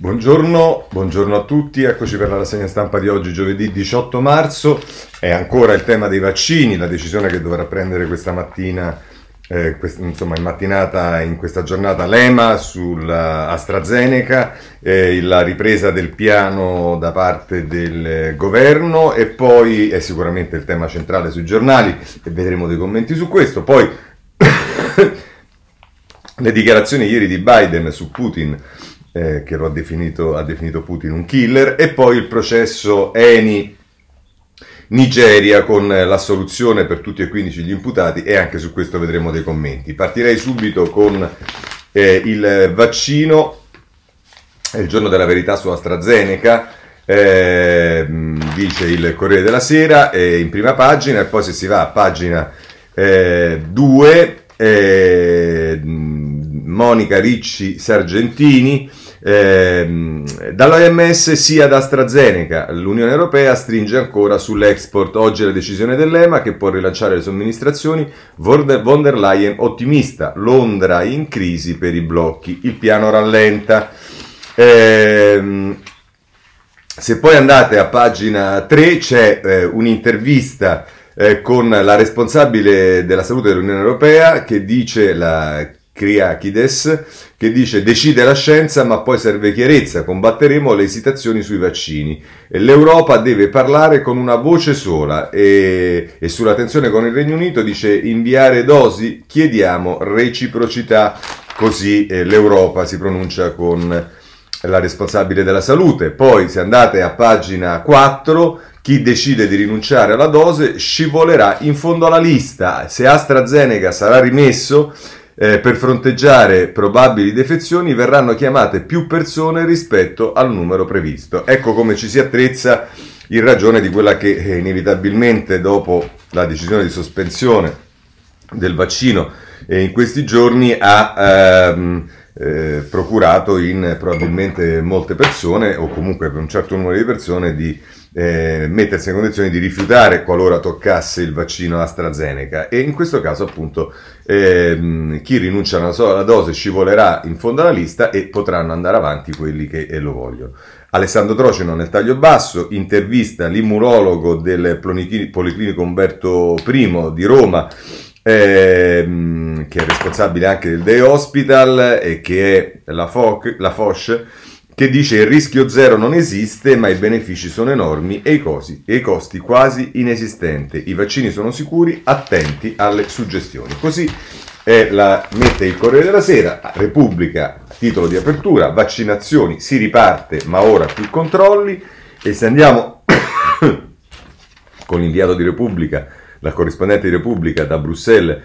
Buongiorno, buongiorno, a tutti, eccoci per la rassegna stampa di oggi, giovedì 18 marzo. È ancora il tema dei vaccini, la decisione che dovrà prendere questa mattina, eh, quest- insomma in mattinata in questa giornata l'EMA sull'AstraZeneca, eh, la ripresa del piano da parte del governo e poi è sicuramente il tema centrale sui giornali e vedremo dei commenti su questo. Poi le dichiarazioni ieri di Biden su Putin eh, che lo ha definito, ha definito Putin un killer, e poi il processo Eni Nigeria con l'assoluzione per tutti e 15 gli imputati e anche su questo vedremo dei commenti. Partirei subito con eh, il vaccino, il giorno della verità su AstraZeneca, eh, dice il Corriere della Sera eh, in prima pagina e poi se si va a pagina 2 eh, Monica Ricci Sargentini eh, dall'OMS sia ad AstraZeneca. L'Unione Europea stringe ancora sull'export. Oggi la decisione dell'EMA che può rilanciare le somministrazioni. Von der Leyen ottimista. Londra in crisi per i blocchi. Il piano rallenta. Eh, se poi andate a pagina 3 c'è eh, un'intervista eh, con la responsabile della salute dell'Unione Europea che dice la Kriakides, che dice decide la scienza ma poi serve chiarezza, combatteremo le esitazioni sui vaccini. E L'Europa deve parlare con una voce sola e, e sulla tensione con il Regno Unito dice inviare dosi, chiediamo reciprocità, così eh, l'Europa si pronuncia con la responsabile della salute. Poi se andate a pagina 4 chi decide di rinunciare alla dose scivolerà in fondo alla lista. Se AstraZeneca sarà rimesso, eh, per fronteggiare probabili defezioni verranno chiamate più persone rispetto al numero previsto. Ecco come ci si attrezza in ragione di quella che eh, inevitabilmente dopo la decisione di sospensione del vaccino eh, in questi giorni ha ehm, eh, procurato in probabilmente molte persone o comunque per un certo numero di persone di eh, mettersi in condizione di rifiutare qualora toccasse il vaccino AstraZeneca e in questo caso appunto ehm, chi rinuncia a una sola dose scivolerà in fondo alla lista e potranno andare avanti quelli che eh, lo vogliono. Alessandro Trocino nel taglio basso intervista l'immunologo del Policlinico Umberto I di Roma ehm, che è responsabile anche del Day Hospital e che è la, FOC, la FOSH che dice il rischio zero non esiste, ma i benefici sono enormi e i, cosi, e i costi quasi inesistenti. I vaccini sono sicuri, attenti alle suggestioni. Così eh, la mette il Corriere della Sera, Repubblica, titolo di apertura, vaccinazioni, si riparte, ma ora più controlli. E se andiamo con l'inviato di Repubblica, la corrispondente di Repubblica da Bruxelles,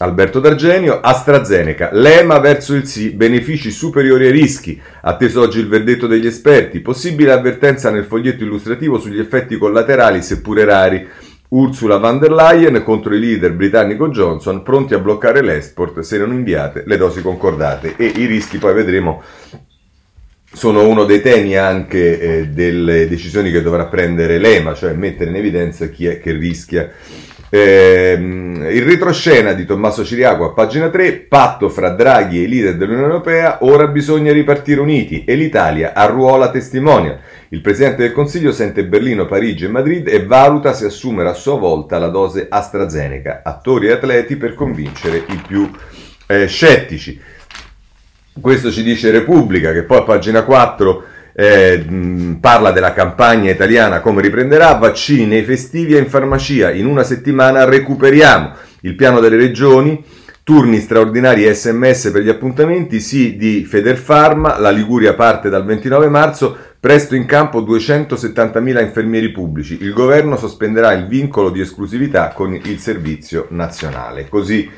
Alberto D'Argenio, AstraZeneca, l'EMA verso il sì, benefici superiori ai rischi, atteso oggi il verdetto degli esperti, possibile avvertenza nel foglietto illustrativo sugli effetti collaterali seppure rari, Ursula von der Leyen contro il leader britannico Johnson, pronti a bloccare l'export se non inviate le dosi concordate. E i rischi poi vedremo sono uno dei temi anche eh, delle decisioni che dovrà prendere l'EMA, cioè mettere in evidenza chi è che rischia eh, il retroscena di Tommaso Ciriaco a pagina 3, patto fra Draghi e i leader dell'Unione Europea, ora bisogna ripartire uniti e l'Italia arruola testimonia. Il Presidente del Consiglio sente Berlino, Parigi e Madrid e valuta se assumere a sua volta la dose AstraZeneca, attori e atleti per convincere i più eh, scettici. Questo ci dice Repubblica, che poi a pagina 4 eh, parla della campagna italiana come riprenderà, vaccini nei festivi e in farmacia, in una settimana recuperiamo il piano delle regioni, turni straordinari sms per gli appuntamenti, sì di Federfarma, la Liguria parte dal 29 marzo, presto in campo 270.000 infermieri pubblici, il governo sospenderà il vincolo di esclusività con il servizio nazionale, così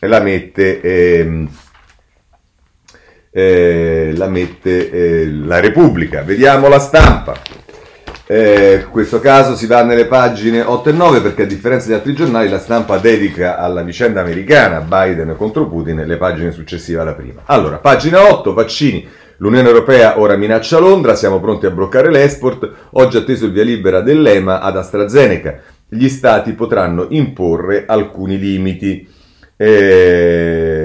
la mette... Ehm, eh, la mette eh, la Repubblica. Vediamo la stampa. Eh, in questo caso si va nelle pagine 8 e 9 perché a differenza di altri giornali la stampa dedica alla vicenda americana Biden contro Putin le pagine successive alla prima. Allora, pagina 8, vaccini. L'Unione Europea ora minaccia Londra, siamo pronti a bloccare l'export, oggi atteso il via libera dell'EMA ad AstraZeneca. Gli stati potranno imporre alcuni limiti. Ehm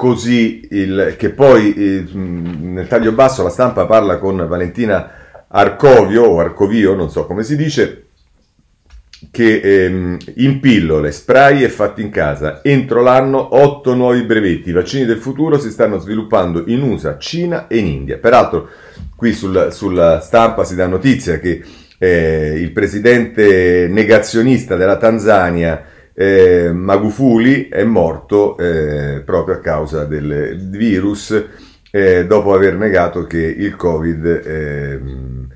così il, che poi eh, nel taglio basso la stampa parla con Valentina Arcovio o Arcovio, non so come si dice, che ehm, in pillole, spray e fatti in casa, entro l'anno 8 nuovi brevetti. I vaccini del futuro si stanno sviluppando in USA, Cina e in India. Peraltro, qui sul, sulla stampa si dà notizia che eh, il presidente negazionista della Tanzania, eh, Magufuli, è morto eh, proprio a causa del virus eh, dopo aver negato che il Covid ehm,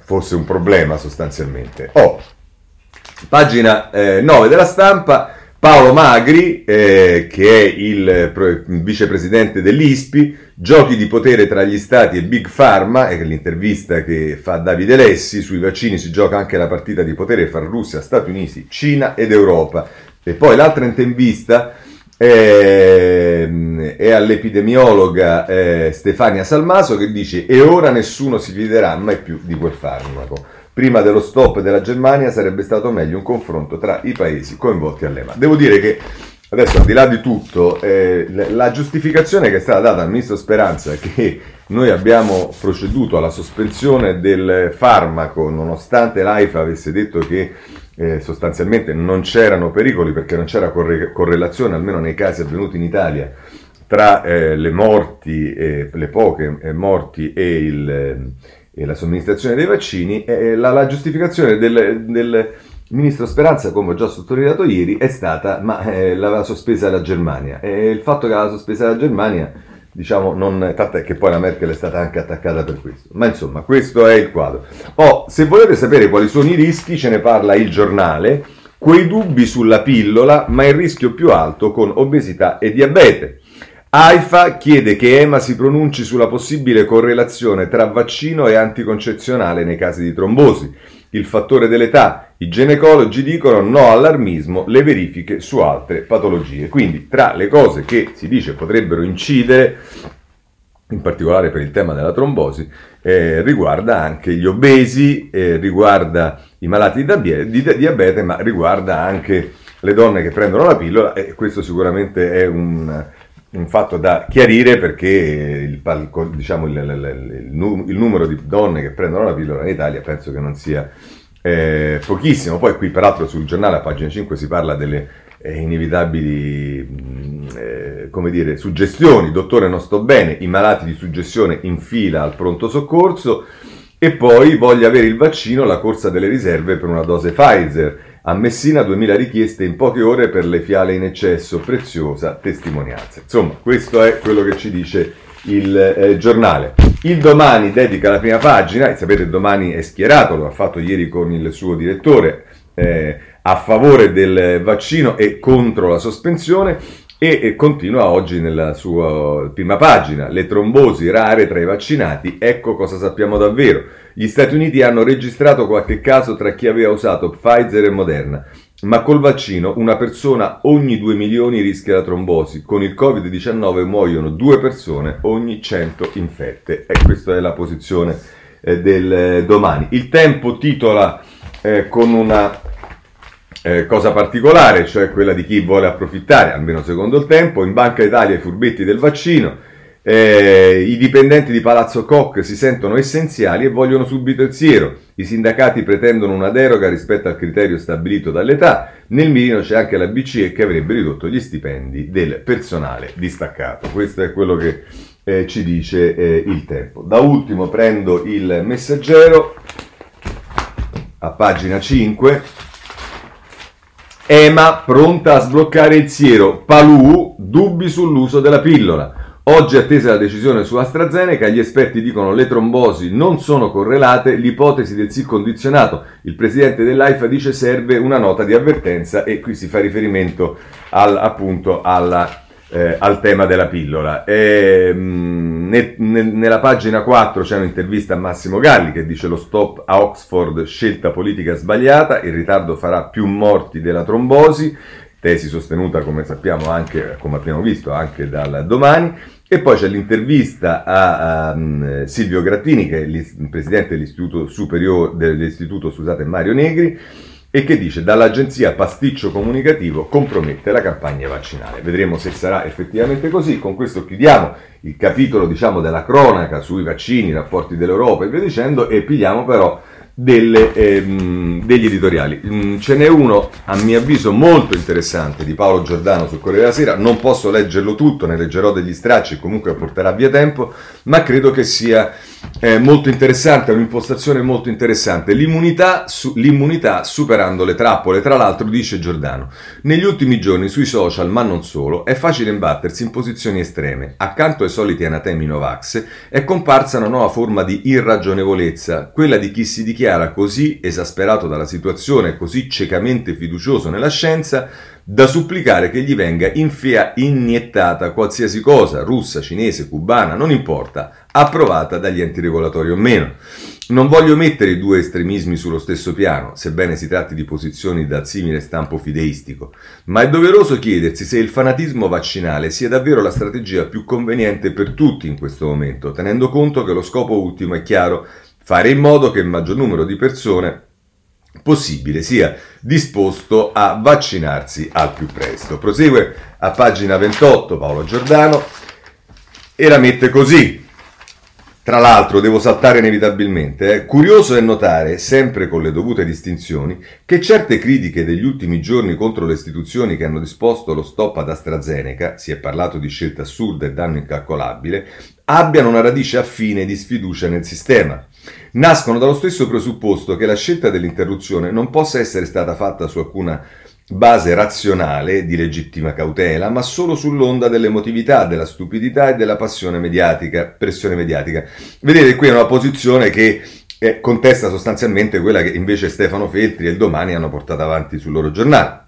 fosse un problema sostanzialmente. Oh, Pagina eh, 9 della stampa, Paolo Magri, eh, che è il vicepresidente dell'ISPI, giochi di potere tra gli stati e Big Pharma, è l'intervista che fa Davide Lessi, sui vaccini si gioca anche la partita di potere fra Russia, Stati Uniti, Cina ed Europa. E poi l'altra intervista è, è all'epidemiologa eh, Stefania Salmaso che dice e ora nessuno si fiderà mai più di quel farmaco. Prima dello stop della Germania sarebbe stato meglio un confronto tra i paesi coinvolti all'EMA. Devo dire che adesso al di là di tutto, eh, la giustificazione che è stata data al ministro Speranza che noi abbiamo proceduto alla sospensione del farmaco nonostante l'AIFA avesse detto che eh, sostanzialmente non c'erano pericoli perché non c'era corre- correlazione, almeno nei casi avvenuti in Italia, tra eh, le morti, eh, le poche eh, morti e il e la somministrazione dei vaccini, eh, la, la, giustificazione del, del, ministro Speranza, come ho già sottolineato ieri, è stata ma eh, l'aveva sospesa la Germania. E il fatto che l'aveva sospesa la Germania, diciamo, non, tant'è che poi la Merkel è stata anche attaccata per questo. Ma insomma, questo è il quadro. Oh, se volete sapere quali sono i rischi, ce ne parla il giornale. Quei dubbi sulla pillola, ma il rischio più alto con obesità e diabete. AIFA chiede che EMA si pronunci sulla possibile correlazione tra vaccino e anticoncezionale nei casi di trombosi. Il fattore dell'età. I ginecologi dicono no allarmismo, le verifiche su altre patologie. Quindi tra le cose che si dice potrebbero incidere, in particolare per il tema della trombosi, eh, riguarda anche gli obesi, eh, riguarda i malati di diabete, ma riguarda anche le donne che prendono la pillola e questo sicuramente è un un fatto da chiarire perché il, diciamo, il, il, il, numero di donne che prendono la pillola in Italia penso che non sia eh, pochissimo. Poi qui peraltro sul giornale a pagina 5 si parla delle eh, inevitabili mm, eh, come dire, suggestioni, dottore non sto bene, i malati di suggestione in fila al pronto soccorso e poi voglio avere il vaccino, la corsa delle riserve per una dose Pfizer. A Messina 2000 richieste in poche ore per le fiale in eccesso, preziosa testimonianza. Insomma, questo è quello che ci dice il eh, giornale. Il domani dedica la prima pagina, e sapete il domani è schierato, lo ha fatto ieri con il suo direttore, eh, a favore del vaccino e contro la sospensione e, continua oggi nella sua prima pagina. Le trombosi rare tra i vaccinati, ecco cosa sappiamo davvero. Gli Stati Uniti hanno registrato qualche caso tra chi aveva usato Pfizer e Moderna, ma col vaccino una persona ogni 2 milioni rischia la trombosi. Con il Covid-19 muoiono due persone ogni 100 infette. E questa è la posizione eh, del eh, domani. Il tempo titola eh, con una eh, cosa particolare, cioè quella di chi vuole approfittare, almeno secondo il tempo, in Banca Italia i furbetti del vaccino. Eh, I dipendenti di Palazzo Koch si sentono essenziali e vogliono subito il siero. I sindacati pretendono una deroga rispetto al criterio stabilito dall'età. Nel mirino c'è anche la BCE che avrebbe ridotto gli stipendi del personale distaccato. Questo è quello che eh, ci dice eh, il tempo. Da ultimo prendo il messaggero a pagina 5. EMA pronta a sbloccare il siero. Palù, dubbi sull'uso della pillola. Oggi attesa la decisione su AstraZeneca, gli esperti dicono le trombosi non sono correlate, l'ipotesi del sì condizionato. Il presidente dell'AIFA dice serve una nota di avvertenza e qui si fa riferimento al, appunto alla, eh, al tema della pillola. E, mh, ne, ne, nella pagina 4 c'è un'intervista a Massimo Galli che dice lo stop a Oxford, scelta politica sbagliata, il ritardo farà più morti della trombosi tesi sostenuta come sappiamo anche, come abbiamo visto, anche dal domani. E poi c'è l'intervista a, a um, Silvio Grattini, che è il presidente dell'Istituto Superiore dell'Istituto scusate, Mario Negri, e che dice dall'agenzia pasticcio comunicativo compromette la campagna vaccinale. Vedremo se sarà effettivamente così. Con questo chiudiamo il capitolo diciamo, della cronaca sui vaccini, i rapporti dell'Europa e via dicendo e pigliamo però delle, ehm, degli editoriali. Mm, ce n'è uno, a mio avviso, molto interessante di Paolo Giordano sul Corriere della Sera. Non posso leggerlo tutto, ne leggerò degli stracci, comunque porterà via tempo, ma credo che sia eh, molto interessante, è un'impostazione molto interessante. L'immunità, su, l'immunità superando le trappole, tra l'altro, dice Giordano. Negli ultimi giorni sui social, ma non solo, è facile imbattersi in posizioni estreme. Accanto ai soliti anatemi Novax è comparsa una nuova forma di irragionevolezza, quella di chi si dichiara dichiara così esasperato dalla situazione, così ciecamente fiducioso nella scienza, da supplicare che gli venga infia- iniettata qualsiasi cosa, russa, cinese, cubana, non importa, approvata dagli enti regolatori o meno. Non voglio mettere i due estremismi sullo stesso piano, sebbene si tratti di posizioni da simile stampo fideistico, ma è doveroso chiedersi se il fanatismo vaccinale sia davvero la strategia più conveniente per tutti in questo momento, tenendo conto che lo scopo ultimo è chiaro fare in modo che il maggior numero di persone possibile sia disposto a vaccinarsi al più presto. Prosegue a pagina 28 Paolo Giordano e la mette così. Tra l'altro devo saltare inevitabilmente, eh. curioso è notare, sempre con le dovute distinzioni, che certe critiche degli ultimi giorni contro le istituzioni che hanno disposto lo stop ad AstraZeneca, si è parlato di scelta assurda e danno incalcolabile, abbiano una radice affine di sfiducia nel sistema nascono dallo stesso presupposto che la scelta dell'interruzione non possa essere stata fatta su alcuna base razionale di legittima cautela, ma solo sull'onda dell'emotività, della stupidità e della passione mediatica, pressione mediatica. Vedete, qui è una posizione che eh, contesta sostanzialmente quella che invece Stefano Feltri e il domani hanno portato avanti sul loro giornale.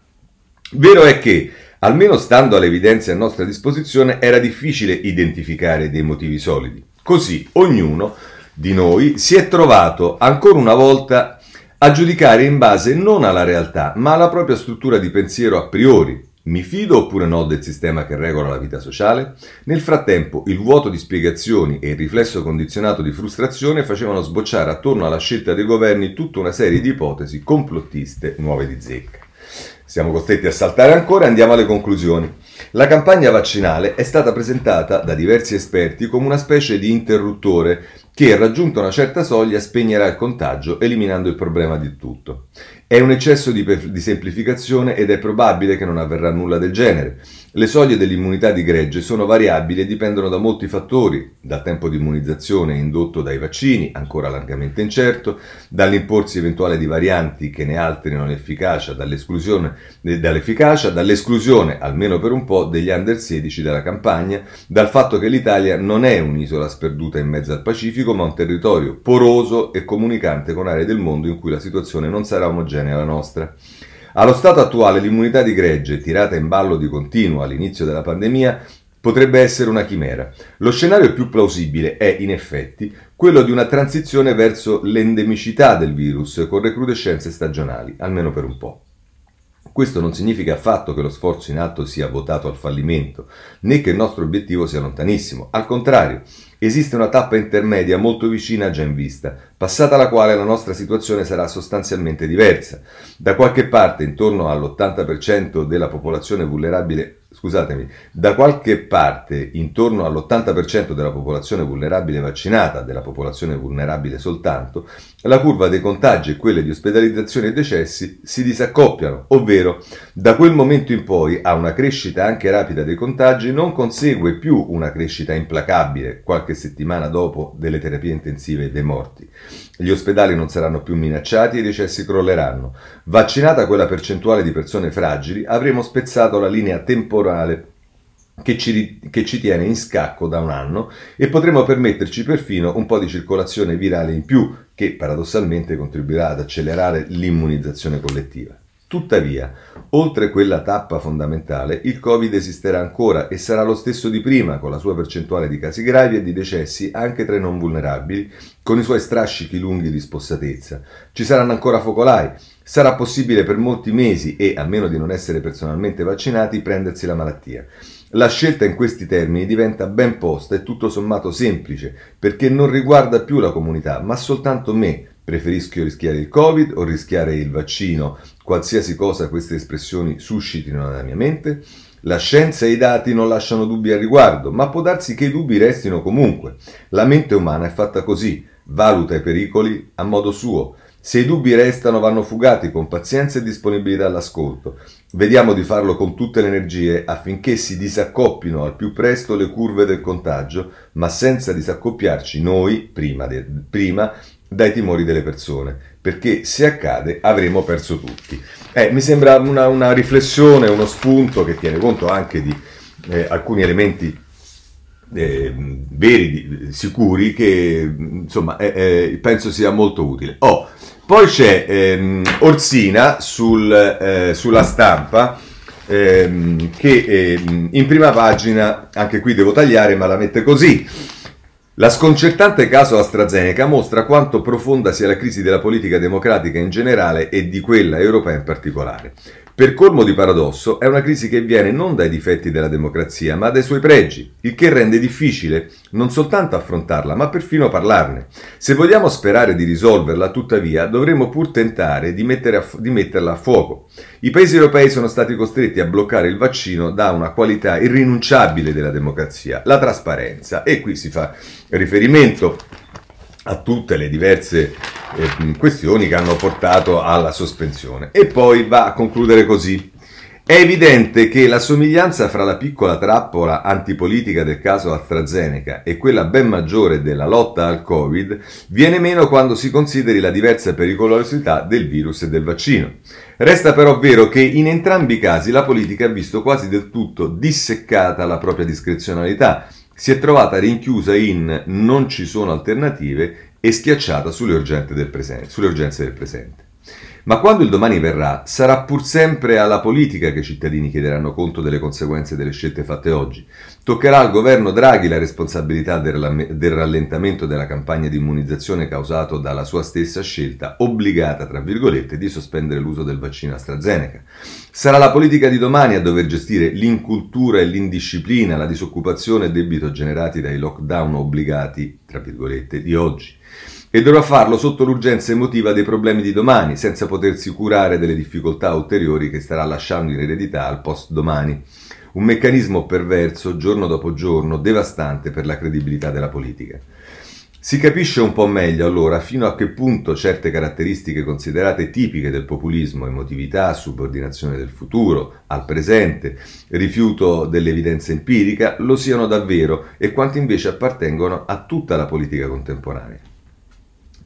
Vero è che, almeno stando alle evidenze a nostra disposizione, era difficile identificare dei motivi solidi. Così ognuno di noi si è trovato ancora una volta a giudicare in base non alla realtà, ma alla propria struttura di pensiero a priori. Mi fido oppure no del sistema che regola la vita sociale? Nel frattempo il vuoto di spiegazioni e il riflesso condizionato di frustrazione facevano sbocciare attorno alla scelta dei governi tutta una serie di ipotesi complottiste nuove di zecca. Siamo costretti a saltare ancora e andiamo alle conclusioni. La campagna vaccinale è stata presentata da diversi esperti come una specie di interruttore che, raggiunta una certa soglia, spegnerà il contagio, eliminando il problema di tutto. È un eccesso di, di semplificazione ed è probabile che non avverrà nulla del genere. Le soglie dell'immunità di gregge sono variabili e dipendono da molti fattori, dal tempo di immunizzazione indotto dai vaccini, ancora largamente incerto, dall'imporsi eventuale di varianti che ne alterino l'efficacia, dall'esclusione, eh, dall'efficacia, dall'esclusione, almeno per un po', degli under 16 dalla campagna, dal fatto che l'Italia non è un'isola sperduta in mezzo al Pacifico, ma un territorio poroso e comunicante con aree del mondo in cui la situazione non sarà omogenea alla nostra. Allo stato attuale l'immunità di gregge, tirata in ballo di continuo all'inizio della pandemia, potrebbe essere una chimera. Lo scenario più plausibile è, in effetti, quello di una transizione verso l'endemicità del virus con recrudescenze stagionali, almeno per un po'. Questo non significa affatto che lo sforzo in atto sia votato al fallimento, né che il nostro obiettivo sia lontanissimo. Al contrario, esiste una tappa intermedia molto vicina già in vista, passata la quale la nostra situazione sarà sostanzialmente diversa. Da qualche parte, intorno all'80% della popolazione vulnerabile scusatemi, da qualche parte intorno all'80% della popolazione vulnerabile vaccinata, della popolazione vulnerabile soltanto, la curva dei contagi e quelle di ospedalizzazione e decessi si disaccoppiano, ovvero da quel momento in poi a una crescita anche rapida dei contagi non consegue più una crescita implacabile qualche settimana dopo delle terapie intensive e dei morti. Gli ospedali non saranno più minacciati e i decessi crolleranno. Vaccinata quella percentuale di persone fragili, avremo spezzato la linea temporale che ci, che ci, tiene in scacco da un anno e potremo permetterci perfino un po' di circolazione virale in più, che paradossalmente contribuirà ad accelerare l'immunizzazione collettiva. Tuttavia, oltre quella tappa fondamentale, il Covid esisterà ancora e sarà lo stesso di prima, con la sua percentuale di casi gravi e di decessi anche tra i non vulnerabili, con i suoi strascichi lunghi di spossatezza. Ci saranno ancora focolai, sarà possibile per molti mesi e, a meno di non essere personalmente vaccinati, prendersi la malattia. La scelta in questi termini diventa ben posta e tutto sommato semplice, perché non riguarda più la comunità, ma soltanto me, Preferisco rischiare il Covid o rischiare il vaccino, qualsiasi cosa queste espressioni suscitino nella mia mente? La scienza e i dati non lasciano dubbi al riguardo, ma può darsi che i dubbi restino comunque. La mente umana è fatta così, valuta i pericoli a modo suo. Se i dubbi restano vanno fugati con pazienza e disponibilità all'ascolto. Vediamo di farlo con tutte le energie affinché si disaccoppino al più presto le curve del contagio, ma senza disaccoppiarci noi, prima, de, prima dai timori delle persone, perché se accade avremo perso tutti. Eh, mi sembra una, una, riflessione, uno spunto che tiene conto anche di eh, alcuni elementi eh, veri, di, sicuri, che insomma penso sia molto utile. Oh, poi c'è ehm, Orsina sul, eh, sulla stampa. Ehm, che ehm, in prima pagina, anche qui devo tagliare, ma la mette così. La sconcertante caso AstraZeneca mostra quanto profonda sia la crisi della politica democratica in generale e di quella europea in particolare. Per colmo di paradosso, è una crisi che viene non dai difetti della democrazia, ma dai suoi pregi, il che rende difficile non soltanto affrontarla, ma perfino parlarne. Se vogliamo sperare di risolverla, tuttavia, dovremo pur tentare di, a, di metterla a fuoco. I paesi europei sono stati costretti a bloccare il vaccino da una qualità irrinunciabile della democrazia, la trasparenza. E qui si fa riferimento a tutte le diverse eh, questioni che hanno portato alla sospensione. E poi va a concludere così. È evidente che la somiglianza fra la piccola trappola antipolitica del caso AstraZeneca e quella ben maggiore della lotta al Covid viene meno quando si consideri la diversa pericolosità del virus e del vaccino. Resta però vero che in entrambi i casi la politica ha visto quasi del tutto disseccata la propria discrezionalità si è trovata rinchiusa in non ci sono alternative e schiacciata sulle, del presente, sulle urgenze del presente. Ma quando il domani verrà, sarà pur sempre alla politica che i cittadini chiederanno conto delle conseguenze delle scelte fatte oggi. Toccherà al governo Draghi la responsabilità del rallentamento della campagna di immunizzazione causato dalla sua stessa scelta, obbligata, tra virgolette, di sospendere l'uso del vaccino AstraZeneca. Sarà la politica di domani a dover gestire l'incultura e l'indisciplina, la disoccupazione e il debito generati dai lockdown obbligati, tra virgolette, di oggi e dovrà farlo sotto l'urgenza emotiva dei problemi di domani, senza potersi curare delle difficoltà ulteriori che starà lasciando in eredità al post domani. Un meccanismo perverso, giorno dopo giorno, devastante per la credibilità della politica. Si capisce un po' meglio allora fino a che punto certe caratteristiche considerate tipiche del populismo, emotività, subordinazione del futuro al presente, rifiuto dell'evidenza empirica, lo siano davvero e quanto invece appartengono a tutta la politica contemporanea.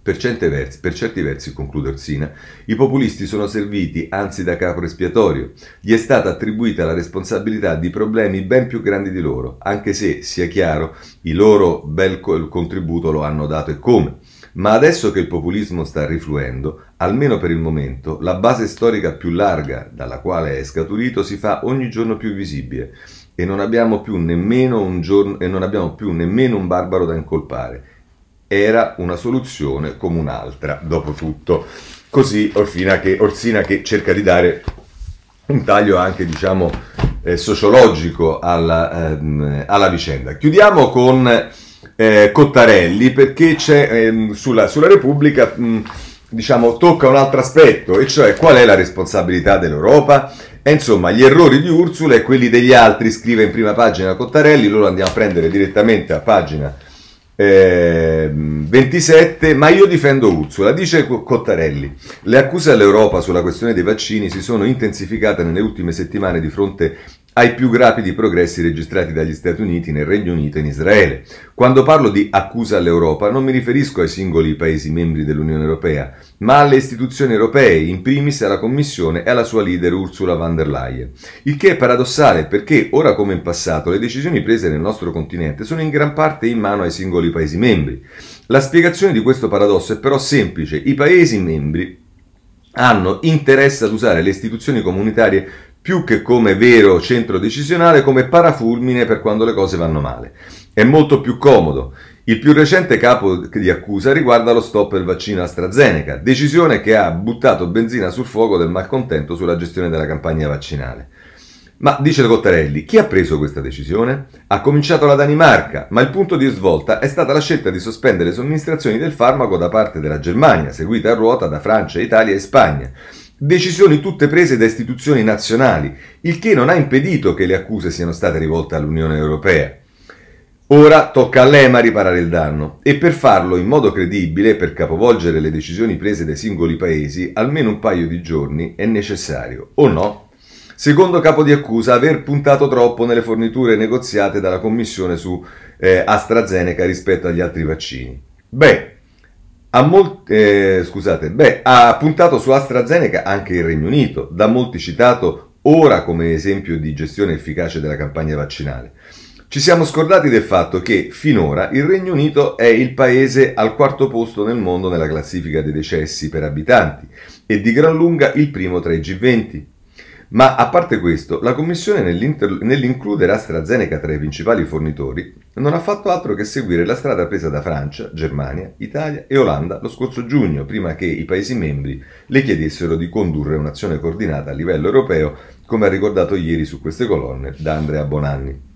Per, versi, per, certi versi, conclude Orsina, i populisti sono serviti anzi da capo espiatorio. Gli è stata attribuita la responsabilità di problemi ben più grandi di loro, anche se, sia chiaro, il loro bel contributo lo hanno dato e come. Ma adesso che il populismo sta rifluendo, almeno per il momento, la base storica più larga dalla quale è scaturito si fa ogni giorno più visibile e non abbiamo più nemmeno un, giorno, e non abbiamo più nemmeno un barbaro da incolpare era una soluzione come un'altra, dopo tutto. Così Orsina che, Orsina che cerca di dare un taglio anche, diciamo, eh, sociologico alla, ehm, alla, vicenda. Chiudiamo con eh, Cottarelli perché c'è ehm, sulla, sulla, Repubblica... Mh, diciamo, tocca un altro aspetto, e cioè qual è la responsabilità dell'Europa. E insomma, gli errori di Ursula e quelli degli altri, scrive in prima pagina Cottarelli, loro andiamo a prendere direttamente a pagina eh, 27, ma io difendo Ursula, dice Cottarelli. Le accuse all'Europa sulla questione dei vaccini si sono intensificate nelle ultime settimane di fronte ai più rapidi progressi registrati dagli Stati Uniti nel Regno Unito e in Israele. Quando parlo di accusa all'Europa non mi riferisco ai singoli Paesi membri dell'Unione Europea, ma alle istituzioni europee, in primis alla Commissione e alla sua leader Ursula von der Leyen. Il che è paradossale perché, ora come in passato, le decisioni prese nel nostro continente sono in gran parte in mano ai singoli Paesi membri. La spiegazione di questo paradosso è però semplice. I Paesi membri hanno interesse ad usare le istituzioni comunitarie più che come vero centro decisionale, come parafulmine per quando le cose vanno male. È molto più comodo. Il più recente capo di accusa riguarda lo stop del vaccino AstraZeneca, decisione che ha buttato benzina sul fuoco del malcontento sulla gestione della campagna vaccinale. Ma dice Cottarelli, chi ha preso questa decisione? Ha cominciato la Danimarca, ma il punto di svolta è stata la scelta di sospendere le somministrazioni del farmaco da parte della Germania, seguita a ruota da Francia, Italia e Spagna. Decisioni tutte prese da istituzioni nazionali, il che non ha impedito che le accuse siano state rivolte all'Unione Europea. Ora tocca a l'EMA riparare il danno e per farlo in modo credibile, per capovolgere le decisioni prese dai singoli paesi, almeno un paio di giorni è necessario, o no? Secondo capo di accusa, aver puntato troppo nelle forniture negoziate dalla Commissione su eh, AstraZeneca rispetto agli altri vaccini. Beh, ha, molt- eh, scusate, beh, ha puntato su AstraZeneca anche il Regno Unito, da molti citato ora come esempio di gestione efficace della campagna vaccinale. Ci siamo scordati del fatto che finora il Regno Unito è il paese al quarto posto nel mondo nella classifica dei decessi per abitanti e di gran lunga il primo tra i G20. Ma a parte questo, la Commissione nell'includere AstraZeneca tra i principali fornitori non ha fatto altro che seguire la strada presa da Francia, Germania, Italia e Olanda lo scorso giugno, prima che i Paesi membri le chiedessero di condurre un'azione coordinata a livello europeo, come ha ricordato ieri su queste colonne da Andrea Bonanni.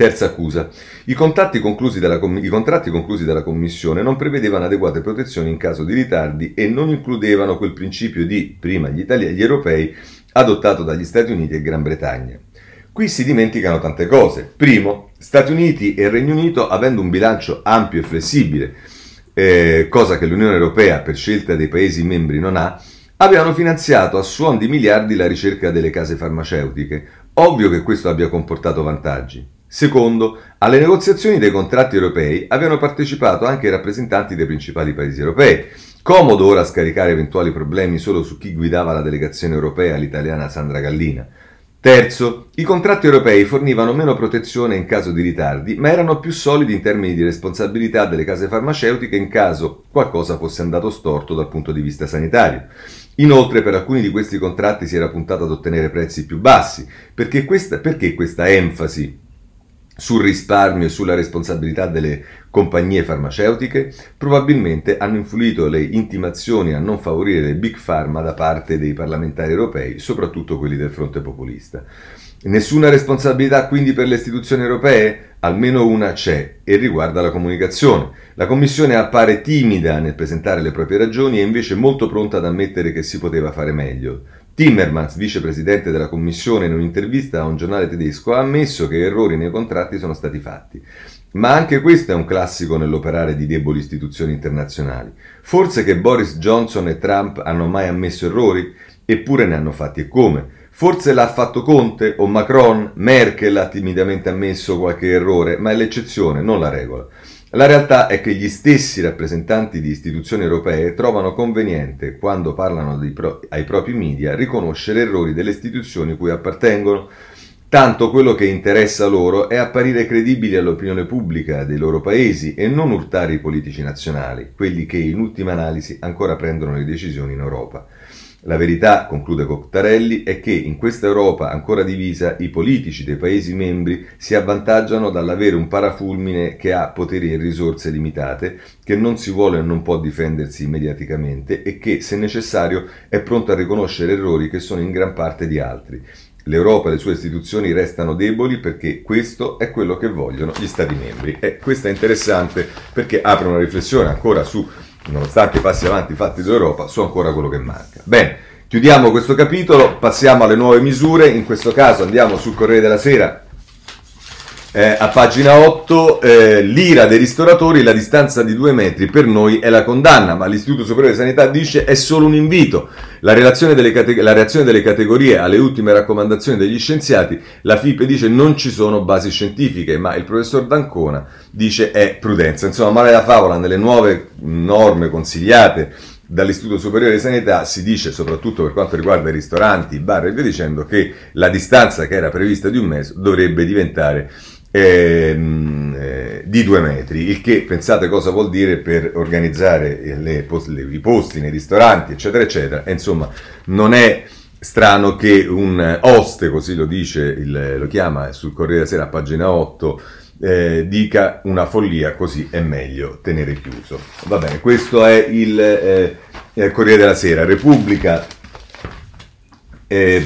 Terza accusa. I, dalla, I, contratti conclusi dalla Commissione non prevedevano adeguate protezioni in caso di ritardi e non includevano quel principio di, prima gli italiani gli europei, adottato dagli Stati Uniti e Gran Bretagna. Qui si dimenticano tante cose. Primo, Stati Uniti e Regno Unito, avendo un bilancio ampio e flessibile, eh, cosa che l'Unione Europea per scelta dei Paesi membri non ha, avevano finanziato a suon di miliardi la ricerca delle case farmaceutiche. Ovvio che questo abbia comportato vantaggi. Secondo, alle negoziazioni dei contratti europei avevano partecipato anche i rappresentanti dei principali paesi europei. Comodo ora scaricare eventuali problemi solo su chi guidava la delegazione europea, l'italiana Sandra Gallina. Terzo, i contratti europei fornivano meno protezione in caso di ritardi, ma erano più solidi in termini di responsabilità delle case farmaceutiche in caso qualcosa fosse andato storto dal punto di vista sanitario. Inoltre per alcuni di questi contratti si era puntato ad ottenere prezzi più bassi, perché questa, perché questa enfasi sul risparmio e sulla responsabilità delle compagnie farmaceutiche, probabilmente hanno influito le intimazioni a non favorire le big pharma da parte dei parlamentari europei, soprattutto quelli del fronte populista. Nessuna responsabilità quindi per le istituzioni europee? Almeno una c'è e riguarda la comunicazione. La Commissione appare timida nel presentare le proprie ragioni e invece molto pronta ad ammettere che si poteva fare meglio. Timmermans, vicepresidente della Commissione, in un'intervista a un giornale tedesco, ha ammesso che errori nei contratti sono stati fatti. Ma anche questo è un classico nell'operare di deboli istituzioni internazionali. Forse che Boris Johnson e Trump hanno mai ammesso errori? Eppure ne hanno fatti e come? Forse l'ha fatto Conte o Macron, Merkel ha timidamente ammesso qualche errore, ma è l'eccezione, non la regola. La realtà è che gli stessi rappresentanti di istituzioni europee trovano conveniente, quando parlano pro- ai propri media, riconoscere errori delle istituzioni cui appartengono, tanto quello che interessa loro è apparire credibili all'opinione pubblica dei loro paesi e non urtare i politici nazionali, quelli che in ultima analisi ancora prendono le decisioni in Europa. La verità, conclude Cottarelli, è che in questa Europa ancora divisa i politici dei Paesi membri si avvantaggiano dall'avere un parafulmine che ha poteri e risorse limitate, che non si vuole e non può difendersi mediaticamente e che, se necessario, è pronto a riconoscere errori che sono in gran parte di altri. L'Europa e le sue istituzioni restano deboli perché questo è quello che vogliono gli Stati membri. E questo è interessante perché apre una riflessione ancora su nonostante i passi avanti fatti dall'Europa, su ancora quello che manca. Bene, chiudiamo questo capitolo, passiamo alle nuove misure, in questo caso andiamo sul Corriere della Sera eh, a pagina 8, eh, l'ira dei ristoratori, la distanza di due metri per noi è la condanna, ma l'Istituto Superiore di Sanità dice è solo un invito. La, cate- la reazione delle categorie alle ultime raccomandazioni degli scienziati, la FIPE dice non ci sono basi scientifiche, ma il professor D'Ancona dice è prudenza. Insomma, male la favola, nelle nuove norme consigliate dall'Istituto Superiore di Sanità si dice, soprattutto per quanto riguarda i ristoranti, i bar e via dicendo, che la distanza che era prevista di un mese dovrebbe diventare ehm, eh, di due metri, il che pensate cosa vuol dire per organizzare le, le, i posti nei ristoranti, eccetera, eccetera. E, insomma, non è strano che un oste, così lo dice, il, lo chiama sul Corriere della Sera pagina 8, eh, dica una follia, così è meglio tenere chiuso. Va bene, questo è il, eh, il Corriere della Sera. Repubblica Eh,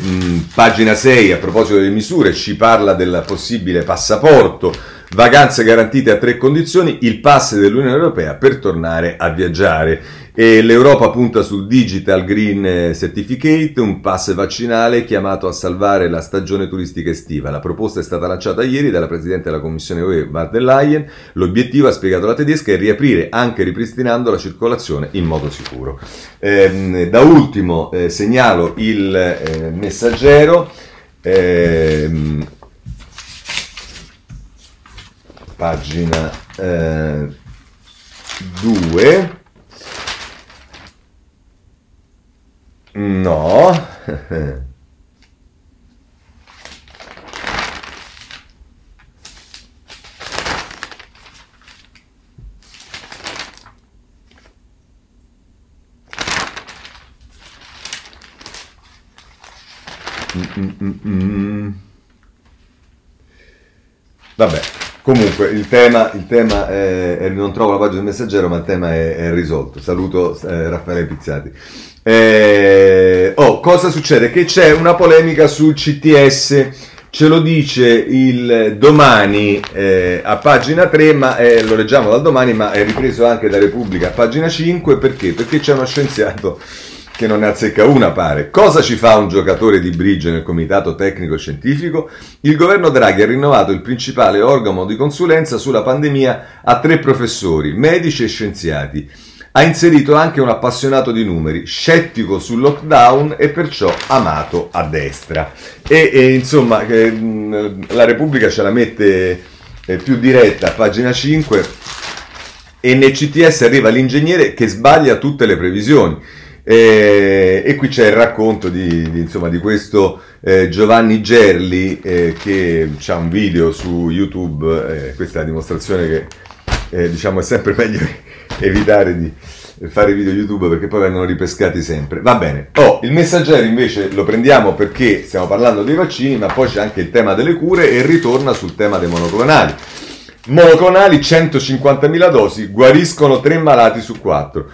pagina 6 a proposito delle misure ci parla del possibile passaporto, vacanze garantite a tre condizioni, il pass dell'Unione Europea per tornare a viaggiare. E L'Europa punta sul Digital Green Certificate, un pass vaccinale chiamato a salvare la stagione turistica estiva. La proposta è stata lanciata ieri dalla Presidente della Commissione UE, Van der Leyen. L'obiettivo, ha spiegato la tedesca, è riaprire anche ripristinando la circolazione in modo sicuro. Eh, da ultimo eh, segnalo il eh, messaggero. Ehm, pagina 2 No. Vabbè, comunque il tema, il tema è, non trovo la pagina del messaggero, ma il tema è, è risolto. Saluto eh, Raffaele Pizzati. Eh, oh, cosa succede? Che c'è una polemica sul CTS, ce lo dice il domani eh, a pagina 3, ma eh, lo leggiamo dal domani, ma è ripreso anche da Repubblica a pagina 5, perché? Perché c'è uno scienziato che non ne azzecca una, pare. Cosa ci fa un giocatore di bridge nel comitato tecnico scientifico? Il governo Draghi ha rinnovato il principale organo di consulenza sulla pandemia a tre professori, medici e scienziati ha inserito anche un appassionato di numeri, scettico sul lockdown e perciò amato a destra. E, e insomma, eh, la Repubblica ce la mette eh, più diretta pagina 5 e nel CTS arriva l'ingegnere che sbaglia tutte le previsioni. Eh, e qui c'è il racconto di, di, insomma, di questo eh, Giovanni Gerli eh, che ha un video su YouTube, eh, questa è la dimostrazione che diciamo è sempre meglio evitare di fare video YouTube perché poi vengono ripescati sempre. Va bene. Oh, il messaggero invece lo prendiamo perché stiamo parlando dei vaccini, ma poi c'è anche il tema delle cure e ritorna sul tema dei monoclonali. Monoclonali 150.000 dosi, guariscono 3 malati su 4.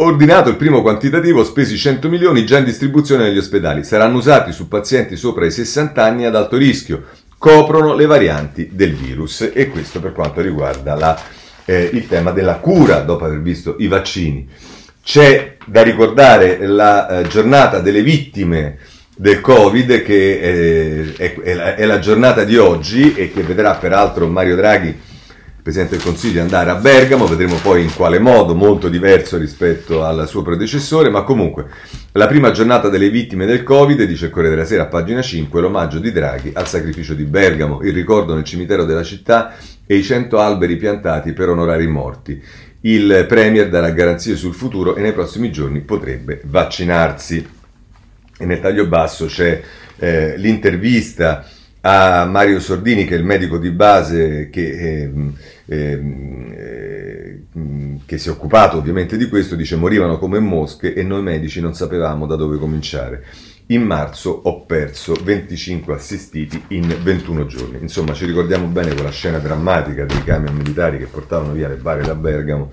Ordinato il primo quantitativo, spesi 100 milioni già in distribuzione negli ospedali. Saranno usati su pazienti sopra i 60 anni ad alto rischio. Coprono le varianti del virus e questo per quanto riguarda la eh, il tema della cura dopo aver visto i vaccini. C'è da ricordare la eh, giornata delle vittime del Covid che eh, è, è, la, è, la, giornata di oggi e che vedrà peraltro Mario Draghi, Presidente del Consiglio, andare a Bergamo, vedremo poi in quale modo, molto diverso rispetto al suo predecessore, ma comunque la prima giornata delle vittime del Covid, dice il Corriere della Sera pagina 5, l'omaggio di Draghi al sacrificio di Bergamo, il ricordo nel cimitero della città e i 100 alberi piantati per onorare i morti. Il Premier darà garanzie sul futuro e nei prossimi giorni potrebbe vaccinarsi. E nel taglio basso c'è eh, l'intervista a Mario Sordini, che è il medico di base che, eh, eh, che, si è occupato ovviamente di questo, dice morivano come mosche e noi medici non sapevamo da dove cominciare. In marzo ho perso 25 assistiti in 21 giorni. Insomma, ci ricordiamo bene quella scena drammatica dei camion militari che portavano via le bare da Bergamo.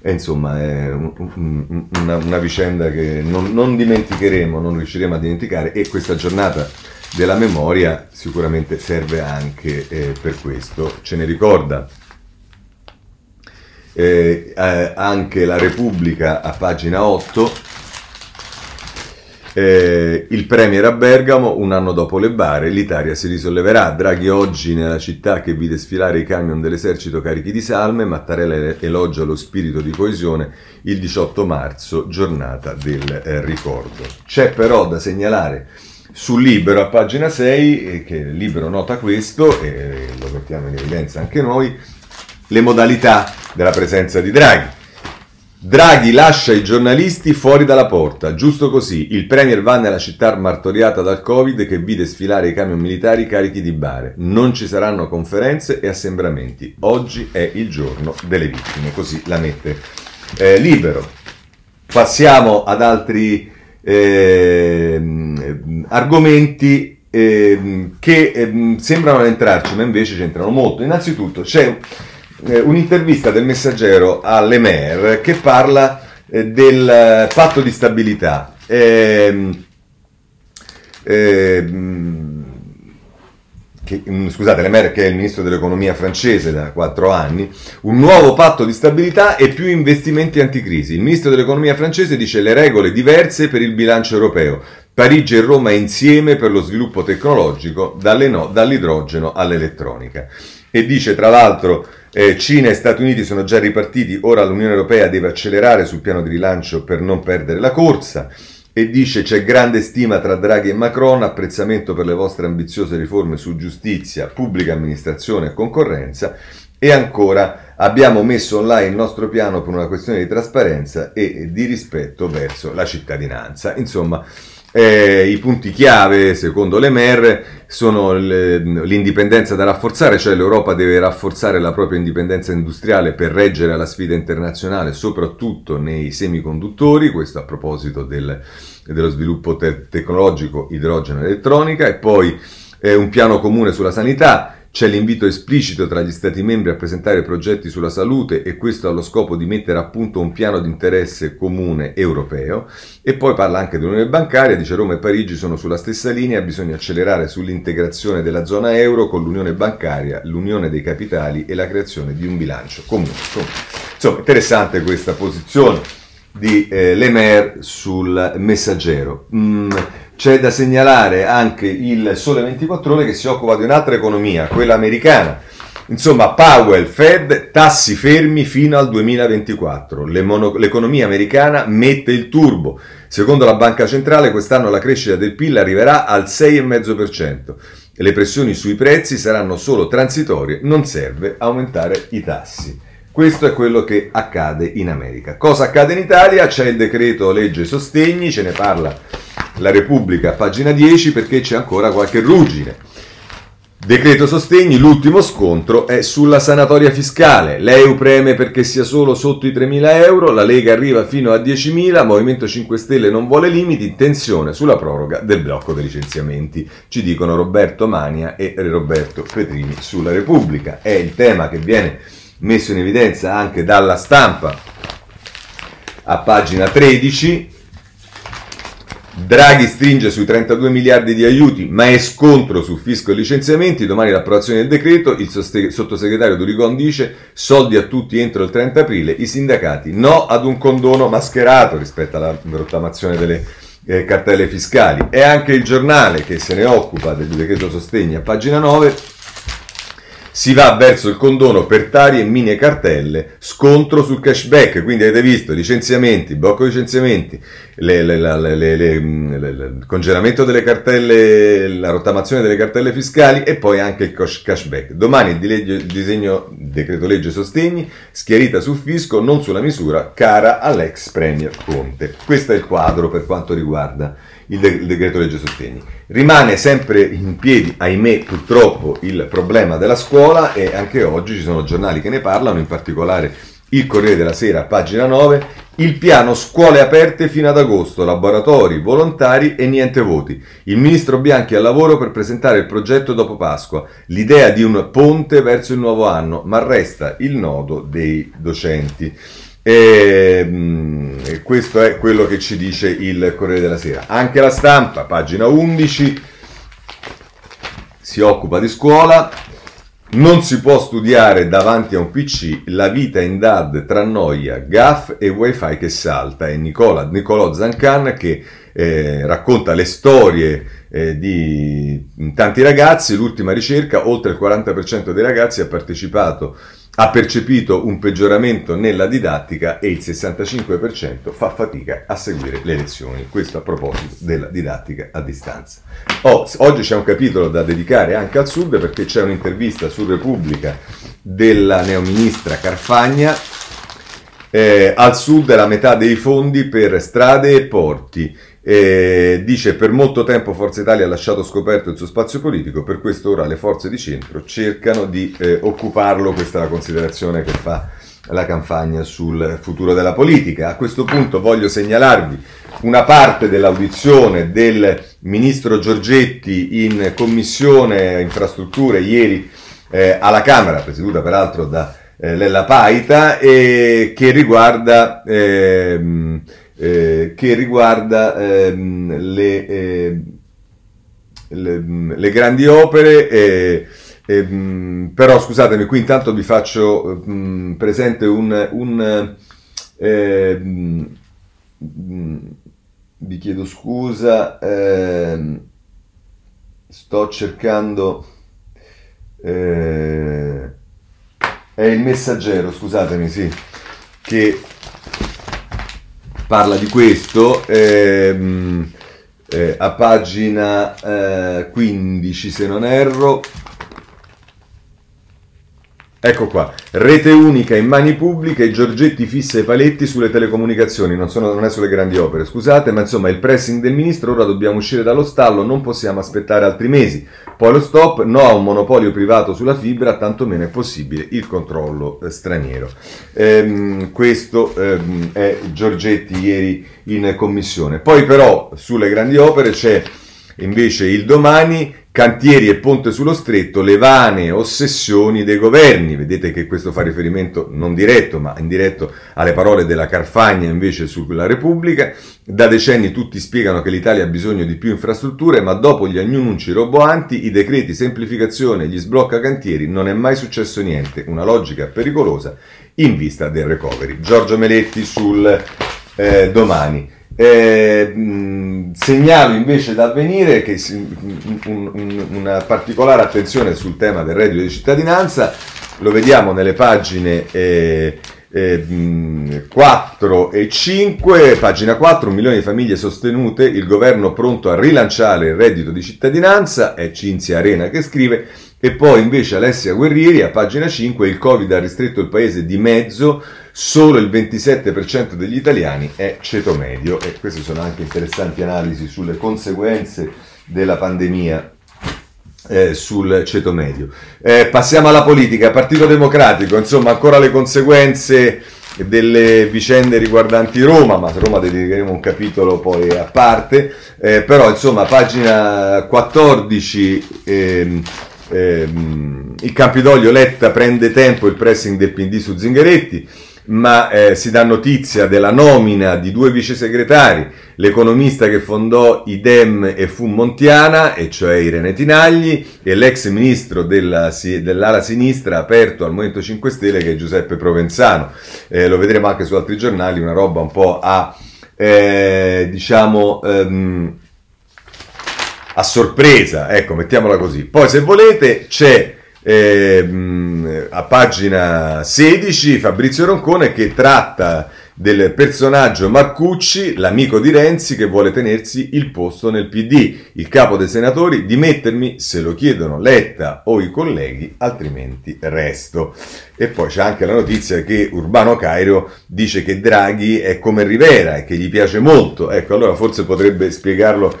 E insomma, è una, una vicenda che non, non dimenticheremo, non riusciremo a dimenticare e questa giornata della memoria sicuramente serve anche eh, per questo. Ce ne ricorda eh, eh, anche la Repubblica a pagina 8 eh, il Premier a Bergamo, un anno dopo le bare, l'Italia si risolleverà. Draghi oggi nella città che vide sfilare i camion dell'esercito carichi di salme, Mattarella elogia lo spirito di coesione il 18 marzo, giornata del eh, ricordo. C'è però da segnalare sul Libero a pagina 6, eh, che Libero nota questo, e lo mettiamo in evidenza anche noi, le modalità della presenza di Draghi. Draghi lascia i giornalisti fuori dalla porta, giusto così. Il Premier va nella città martoriata dal Covid che vide sfilare i camion militari carichi di bare. Non ci saranno conferenze e assembramenti. Oggi è il giorno delle vittime, così la mette eh, libero. Passiamo ad altri eh, argomenti eh, che ehm, sembrano entrarci, ma invece c'entrano molto. Innanzitutto c'è eh, un'intervista del messaggero all'Emer che parla eh, del patto di stabilità. Eh, eh, che, mm, scusate, Le Maire che è il ministro dell'economia francese da quattro anni, un nuovo patto di stabilità e più investimenti anticrisi. Il ministro dell'economia francese dice le regole diverse per il bilancio europeo. Parigi e Roma insieme per lo sviluppo tecnologico, no, dall'idrogeno all'elettronica. E dice tra l'altro eh, Cina e Stati Uniti sono già ripartiti, ora l'Unione Europea deve accelerare sul piano di rilancio per non perdere la corsa e dice c'è grande stima tra Draghi e Macron, apprezzamento per le vostre ambiziose riforme su giustizia, pubblica amministrazione e concorrenza e ancora abbiamo messo online il nostro piano per una questione di trasparenza e di rispetto verso la cittadinanza. Insomma, eh, I punti chiave, secondo le MER, sono l'indipendenza da rafforzare, cioè l'Europa deve rafforzare la propria indipendenza industriale per reggere alla sfida internazionale, soprattutto nei semiconduttori, questo a proposito del, dello sviluppo te- tecnologico idrogeno e elettronica, e poi eh, un piano comune sulla sanità, c'è l'invito esplicito tra gli Stati membri a presentare progetti sulla salute e questo allo scopo di mettere a punto un piano di interesse comune europeo. E poi parla anche dell'Unione bancaria, dice Roma e Parigi sono sulla stessa linea, bisogna accelerare sull'integrazione della zona euro con l'Unione bancaria, l'Unione dei capitali e la creazione di un bilancio comune. Insomma, interessante questa posizione di eh, Lemaire sul messaggero. Mm, c'è da segnalare anche il Sole 24 Ore che si occupa di un'altra economia, quella americana. Insomma, Powell, Fed, tassi fermi fino al 2024. l'economia americana mette il turbo. Secondo la Banca Centrale, quest'anno la crescita del PIL arriverà al 6,5%. Le pressioni sui prezzi saranno solo transitorie, non serve aumentare i tassi. Questo è quello che accade in America. Cosa accade in Italia? C'è il decreto legge sostegni, ce ne parla la Repubblica, pagina 10, perché c'è ancora qualche ruggine. Decreto sostegni, l'ultimo scontro è sulla sanatoria fiscale. L'EU preme perché sia solo sotto i 3.000 euro, la Lega arriva fino a 10.000, Movimento 5 Stelle non vuole limiti, tensione sulla proroga del blocco dei licenziamenti. Ci dicono Roberto Mania e Roberto Petrini sulla Repubblica. È il tema che viene messo in evidenza anche dalla stampa a pagina 13 Draghi stringe sui 32 miliardi di aiuti, ma è scontro su fisco e licenziamenti. Domani l'approvazione del decreto. Il sottosegretario Durigon dice soldi a tutti entro il 30 aprile. I sindacati no ad un condono mascherato rispetto alla rottamazione delle eh, cartelle fiscali. È anche il giornale che se ne occupa del decreto sostegni a pagina 9 si va verso il condono per tari e mini cartelle, scontro sul cashback, quindi avete visto licenziamenti, blocco licenziamenti, le, le, le, il congelamento delle cartelle, la rottamazione delle cartelle fiscali e poi anche il cashback. Domani il disegno decreto legge sostegni, schiarita sul fisco, non sulla misura, cara all'ex Premier Conte. Questo è il quadro per quanto riguarda il, de- il decreto legge sostegni. Rimane sempre in piedi, ahimè, purtroppo, il problema della scuola e anche oggi ci sono giornali che ne parlano, in particolare il Corriere della Sera, pagina 9, il piano scuole aperte fino ad agosto, laboratori, volontari e niente voti. Il ministro Bianchi al lavoro per presentare il progetto dopo Pasqua, l'idea di un ponte verso il nuovo anno, ma resta il nodo dei docenti. E, mm, e questo è quello che ci dice il Corriere della Sera. Anche la stampa, pagina 11, si occupa di scuola. Non si può studiare davanti a un PC la vita in DAD tra noia, gaff e wifi che salta. È Nicola, Nicolò Zancan che eh, racconta le storie eh, di tanti ragazzi. L'ultima ricerca, oltre il 40% dei ragazzi ha partecipato ha percepito un peggioramento nella didattica e il 65% fa fatica a seguire le lezioni. Questo a proposito della didattica a distanza. Oh, oggi c'è un capitolo da dedicare anche al sud perché c'è un'intervista su Repubblica della neoministra Carfagna. Eh, al sud è la metà dei fondi per strade e porti. E dice per molto tempo Forza Italia ha lasciato scoperto il suo spazio politico, per questo ora le forze di centro cercano di eh, occuparlo, questa è la considerazione che fa la campagna sul futuro della politica. A questo punto voglio segnalarvi una parte dell'audizione del ministro Giorgetti in commissione infrastrutture ieri eh, alla Camera, presieduta peraltro da eh, Lella Paita, e che riguarda... Ehm, eh, che riguarda ehm, le, eh, le, le grandi opere. E, e, però scusatemi, qui intanto vi faccio mh, presente un... un eh, vi chiedo scusa, eh, sto cercando... Eh, è il messaggero, scusatemi, sì, che parla di questo. Ehm, eh, a pagina eh, 15 se non erro Ecco qua, rete unica in mani pubbliche, Giorgetti fissa i paletti sulle telecomunicazioni, non, sono, non, è sulle grandi opere, scusate, ma insomma il pressing del ministro, ora dobbiamo uscire dallo stallo, non possiamo aspettare altri mesi. Poi lo stop, no a un monopolio privato sulla fibra, tantomeno è possibile il controllo eh, straniero. Ehm, questo ehm, è Giorgetti ieri in commissione. Poi però sulle grandi opere c'è invece il domani Cantieri e ponte sullo stretto, le vane ossessioni dei governi. Vedete che questo fa riferimento non diretto, ma indiretto alle parole della Carfagna invece sulla Repubblica. Da decenni tutti spiegano che l'Italia ha bisogno di più infrastrutture, ma dopo gli annunci roboanti, i decreti semplificazione e gli sblocca cantieri non è mai successo niente. Una logica pericolosa in vista del recovery. Giorgio Meletti sul eh, domani. Eh, segnalo invece da avvenire che un, un, una particolare attenzione sul tema del reddito di cittadinanza. Lo vediamo nelle pagine eh, eh, 4 e 5, pagina 4, un milione di famiglie sostenute, il governo pronto a rilanciare il reddito di cittadinanza, è Cinzia Arena che scrive, e poi invece Alessia Guerrieri a pagina 5, il Covid ha ristretto il paese di mezzo, solo il 27% degli italiani è ceto medio e queste sono anche interessanti analisi sulle conseguenze della pandemia eh, sul ceto medio. Eh, passiamo alla politica, Partito Democratico, insomma ancora le conseguenze delle vicende riguardanti Roma, ma a Roma dedicheremo un capitolo poi a parte, eh, però insomma pagina 14 ehm, ehm, il Campidoglio Letta prende tempo il pressing del PD su Zingaretti, ma eh, si dà notizia della nomina di due vice segretari, l'economista che fondò IDEM e fu Montiana, e cioè Irene Tinagli, e l'ex ministro della, dell'ala sinistra aperto al Movimento 5 Stelle che è Giuseppe Provenzano. Eh, lo vedremo anche su altri giornali, una roba un po' a, eh, diciamo, ehm, a sorpresa, ecco, mettiamola così. Poi se volete c'è eh, a pagina 16 Fabrizio Roncone che tratta del personaggio Marcucci, l'amico di Renzi che vuole tenersi il posto nel PD, il capo dei senatori, dimettermi se lo chiedono Letta o i colleghi, altrimenti resto. E poi c'è anche la notizia che Urbano Cairo dice che Draghi è come Rivera e che gli piace molto. Ecco, allora forse potrebbe spiegarlo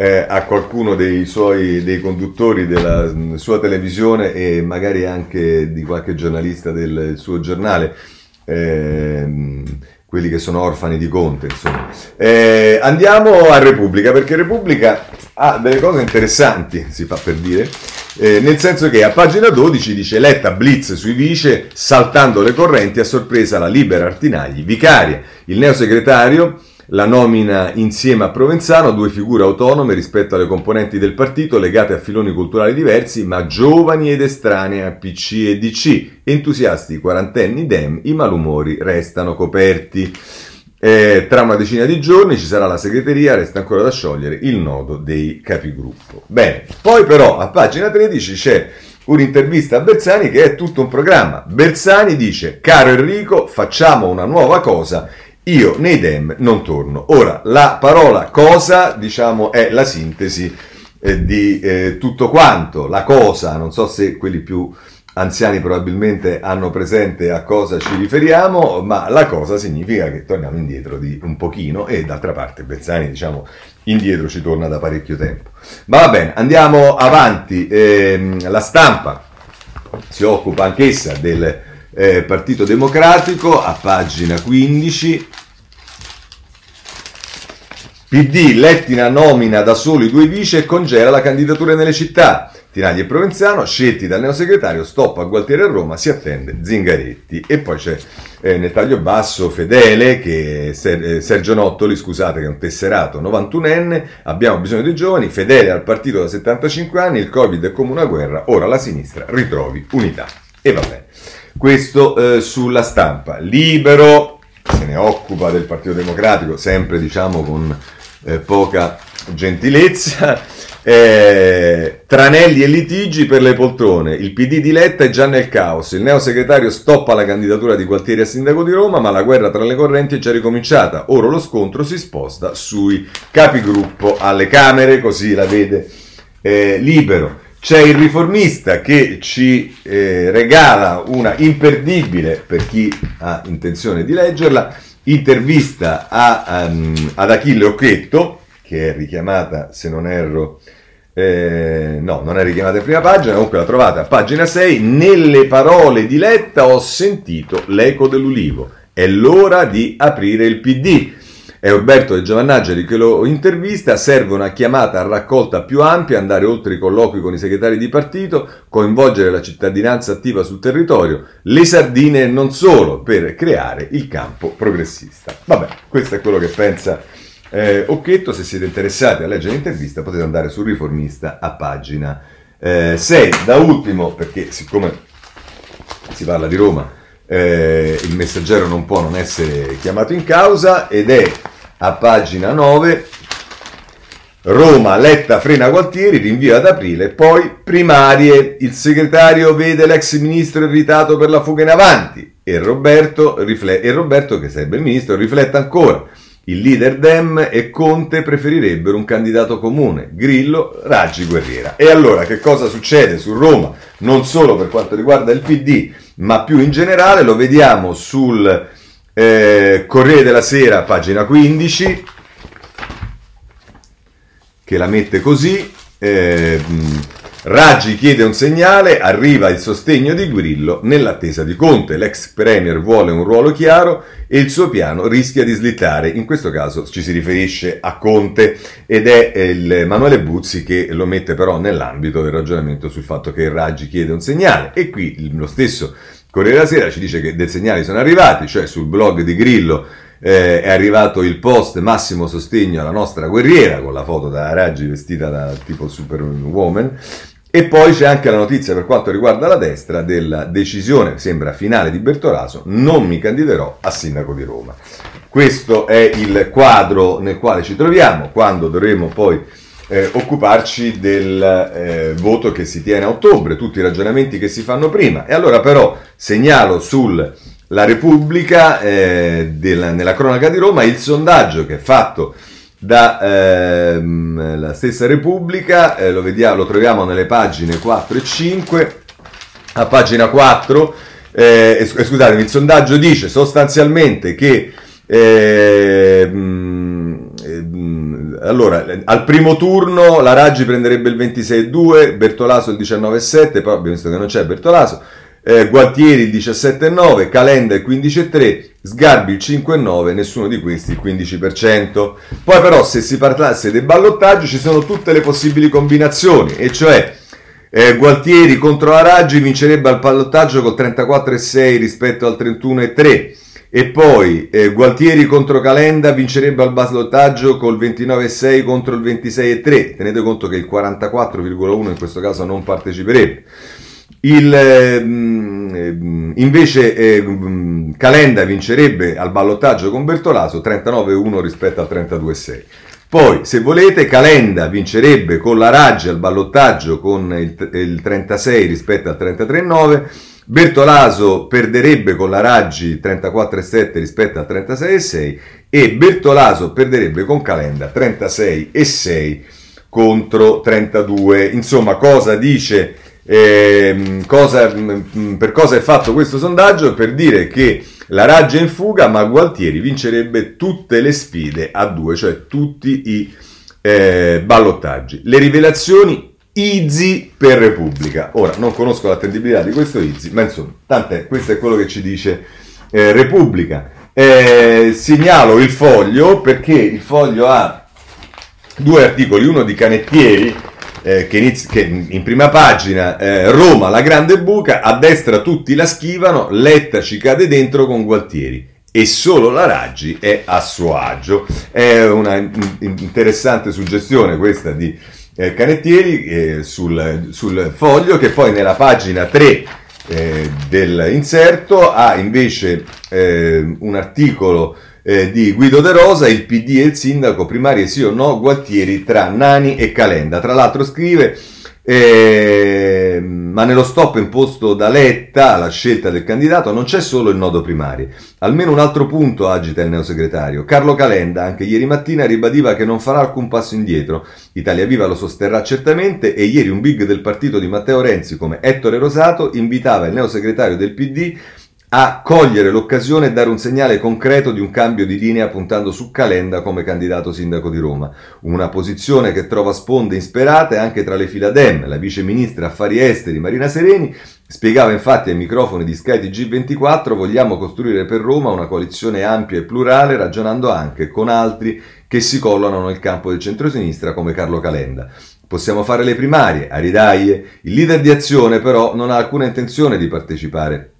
eh, a qualcuno dei suoi dei conduttori della sua televisione e magari anche di qualche giornalista del suo giornale. Eh, quelli che sono orfani di Conte, insomma. Eh, andiamo a Repubblica, perché Repubblica ha delle cose interessanti, si fa per dire, eh, nel senso che a pagina 12 dice Letta blitz sui vice, saltando le correnti a sorpresa la libera Artinagli, vicaria. Il neosegretario la nomina insieme a Provenzano, due figure autonome rispetto alle componenti del partito legate a filoni culturali diversi, ma giovani ed estranee a PC e DC. Entusiasti quarantenni Dem, i malumori restano coperti. Eh, tra una decina di giorni ci sarà la segreteria, resta ancora da sciogliere il nodo dei capigruppo. Bene, poi però a pagina 13 c'è un'intervista a Bersani che è tutto un programma. Bersani dice, caro Enrico, facciamo una nuova cosa io nei dem non torno. Ora, la parola cosa, diciamo, è la sintesi eh, di eh, tutto quanto. La cosa, non so se quelli più anziani probabilmente hanno presente a cosa ci riferiamo, ma la cosa significa che torniamo indietro di un pochino e d'altra parte Bezzani, diciamo, indietro ci torna da parecchio tempo. Ma va bene, andiamo avanti. Eh, la stampa si occupa anch'essa del eh, Partito Democratico a pagina 15 PD, Lettina nomina da soli due vice e congela la candidatura nelle città. Tinagli e Provenzano, scelti dal neosegretario, stop a Gualtieri a Roma, si attende Zingaretti. E poi c'è eh, nel taglio basso Fedele, che eh, Sergio Nottoli, scusate, che è un tesserato 91enne, abbiamo bisogno di giovani, Fedele al partito da 75 anni, il Covid è come una guerra, ora la sinistra ritrovi unità. E va bene. Questo eh, sulla stampa. Libero, se ne occupa del Partito Democratico, sempre diciamo con eh, poca gentilezza. Eh, tranelli e litigi per le poltrone. Il PD di Letta è già nel caos. Il neosegretario stoppa la candidatura di Gualtieri a sindaco di Roma, ma la guerra tra le correnti è già ricominciata. Ora lo scontro si sposta sui capigruppo alle Camere, così la vede eh, libero. C'è il riformista che ci eh, regala una imperdibile, per chi ha intenzione di leggerla, intervista a, um, ad Achille Occhetto, che è richiamata, se non erro, eh, no, non è richiamata in prima pagina, comunque la trovate a pagina 6. Nelle parole di Letta ho sentito l'eco dell'ulivo. È l'ora di aprire il PD. È Roberto De Giovannaggi che lo intervista, serve una chiamata a raccolta più ampia, andare oltre i colloqui con i segretari di partito, coinvolgere la cittadinanza attiva sul territorio, le sardine e non solo, per creare il campo progressista. Vabbè, questo è quello che pensa eh, Occhetto, se siete interessati a leggere l'intervista potete andare sul riformista a pagina eh, 6. Da ultimo, perché siccome si parla di Roma, eh, il messaggero non può non essere chiamato in causa ed è a pagina 9 Roma, Letta frena Gualtieri, rinvio ad aprile, poi primarie, il segretario vede l'ex ministro irritato per la fuga in avanti e Roberto, rifle- e Roberto che sarebbe il ministro, riflette ancora. Il leader Dem e Conte preferirebbero un candidato comune, Grillo, Raggi, Guerriera. E allora che cosa succede su Roma? Non solo per quanto riguarda il PD, ma più in generale lo vediamo sul eh, Corriere della Sera, pagina 15, che la mette così. Eh, Raggi chiede un segnale, arriva il sostegno di Grillo nell'attesa di Conte. L'ex Premier vuole un ruolo chiaro e il suo piano rischia di slittare. In questo caso ci si riferisce a Conte ed è il Emanuele Buzzi che lo mette però nell'ambito del ragionamento sul fatto che Raggi chiede un segnale. E qui lo stesso Corriere della Sera ci dice che dei segnali sono arrivati, cioè sul blog di Grillo eh, è arrivato il post massimo sostegno alla nostra guerriera con la foto da Raggi vestita da tipo superwoman e poi c'è anche la notizia per quanto riguarda la destra della decisione, sembra finale di Bertolaso, non mi candiderò a sindaco di Roma. Questo è il quadro nel quale ci troviamo quando dovremo poi eh, occuparci del eh, voto che si tiene a ottobre, tutti i ragionamenti che si fanno prima. E allora però segnalo sulla Repubblica, eh, della, nella cronaca di Roma, il sondaggio che è fatto dalla ehm, stessa Repubblica, eh, lo, vediamo, lo troviamo nelle pagine 4 e 5, a pagina 4, eh, scusate, il sondaggio dice sostanzialmente che eh, allora, al primo turno la Raggi prenderebbe il 26,2, Bertolaso il 19,7, poi abbiamo visto che non c'è Bertolaso, eh, Gualtieri il 17,9, Calenda il 15,3, Sgarbi il 5,9, nessuno di questi il 15%. Poi però se si parlasse del ballottaggio ci sono tutte le possibili combinazioni, e cioè eh, Gualtieri contro la Raggi vincerebbe al ballottaggio col 34,6 rispetto al 31,3 e poi eh, Gualtieri contro Calenda vincerebbe al ballottaggio col 29,6 contro il 26,3. Tenete conto che il 44,1 in questo caso non parteciperebbe. Il, ehm, invece eh, Calenda vincerebbe al ballottaggio con Bertolaso 39,1 rispetto al 32,6. Poi, se volete, Calenda vincerebbe con la Raggi al ballottaggio con il, il 36 rispetto al 33,9 Bertolaso perderebbe con la Raggi 34,7 rispetto al 36,6 e Bertolaso perderebbe con Calenda 36,6 contro 32. Insomma, cosa dice, eh, cosa, mm, per cosa è fatto questo sondaggio? Per dire che la Raggi è in fuga, ma Gualtieri vincerebbe tutte le sfide a due, cioè tutti i eh, ballottaggi. Le rivelazioni Easy per Repubblica. Ora, non conosco l'attendibilità di questo Easy, ma insomma, tant'è, questo è quello che ci dice eh, Repubblica. Eh, segnalo il foglio perché il foglio ha due articoli, uno di Canettieri eh, che, inizia, che, in prima pagina eh, Roma la grande buca, a destra tutti la schivano, Letta ci cade dentro con Gualtieri e solo la Raggi è a suo agio. È una interessante suggestione questa di eh, Canettieri eh, sul, sul, foglio che poi nella pagina 3 eh, dell'inserto ha invece eh, un articolo eh, di Guido De Rosa, il PD e il sindaco, primarie sì o no, Gualtieri tra Nani e Calenda. Tra l'altro scrive eh, ma nello stop imposto da Letta alla scelta del candidato non c'è solo il nodo primario. Almeno un altro punto agita il neosegretario. Carlo Calenda, anche ieri mattina, ribadiva che non farà alcun passo indietro. Italia Viva lo sosterrà certamente e ieri un big del partito di Matteo Renzi come Ettore Rosato invitava il neosegretario del PD a cogliere l'occasione e dare un segnale concreto di un cambio di linea puntando su Calenda come candidato sindaco di Roma. Una posizione che trova sponde insperate anche tra le fila Dem. La vice ministra affari esteri Marina Sereni spiegava infatti ai microfoni di Sky TG24 vogliamo costruire per Roma una coalizione ampia e plurale ragionando anche con altri che si collano nel campo del centrosinistra come Carlo Calenda. Possiamo fare le primarie, a ridaglie. Il leader di azione però non ha alcuna intenzione di partecipare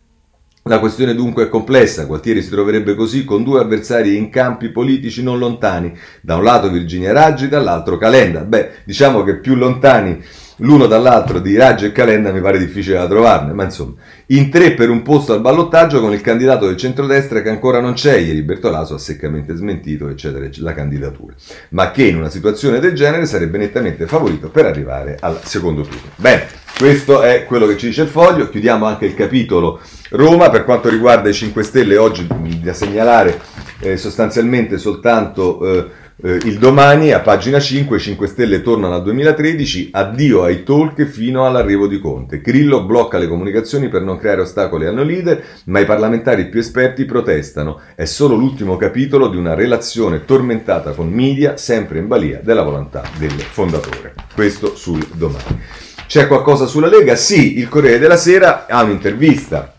la questione dunque è complessa, Gualtieri si troverebbe così con due avversari in campi politici non lontani, da un lato Virginia Raggi, dall'altro Calenda. Beh, diciamo che più lontani l'uno dall'altro di Raggi e Calenda mi pare difficile da trovarne, ma insomma, in tre per un posto al ballottaggio con il candidato del centrodestra che ancora non c'è, ieri Bertolaso ha seccamente smentito, eccetera, la candidatura, ma che in una situazione del genere sarebbe nettamente favorito per arrivare al secondo turno. Bene, questo è quello che ci dice il foglio, chiudiamo anche il capitolo Roma, per quanto riguarda i 5 Stelle, oggi da segnalare eh, sostanzialmente soltanto eh, eh, il domani, a pagina 5, i 5 Stelle tornano al 2013, addio ai talk fino all'arrivo di Conte. Grillo blocca le comunicazioni per non creare ostacoli al no leader, ma i parlamentari più esperti protestano. È solo l'ultimo capitolo di una relazione tormentata con media, sempre in balia della volontà del fondatore. Questo sul domani. C'è qualcosa sulla Lega? Sì, il Corriere della Sera ha un'intervista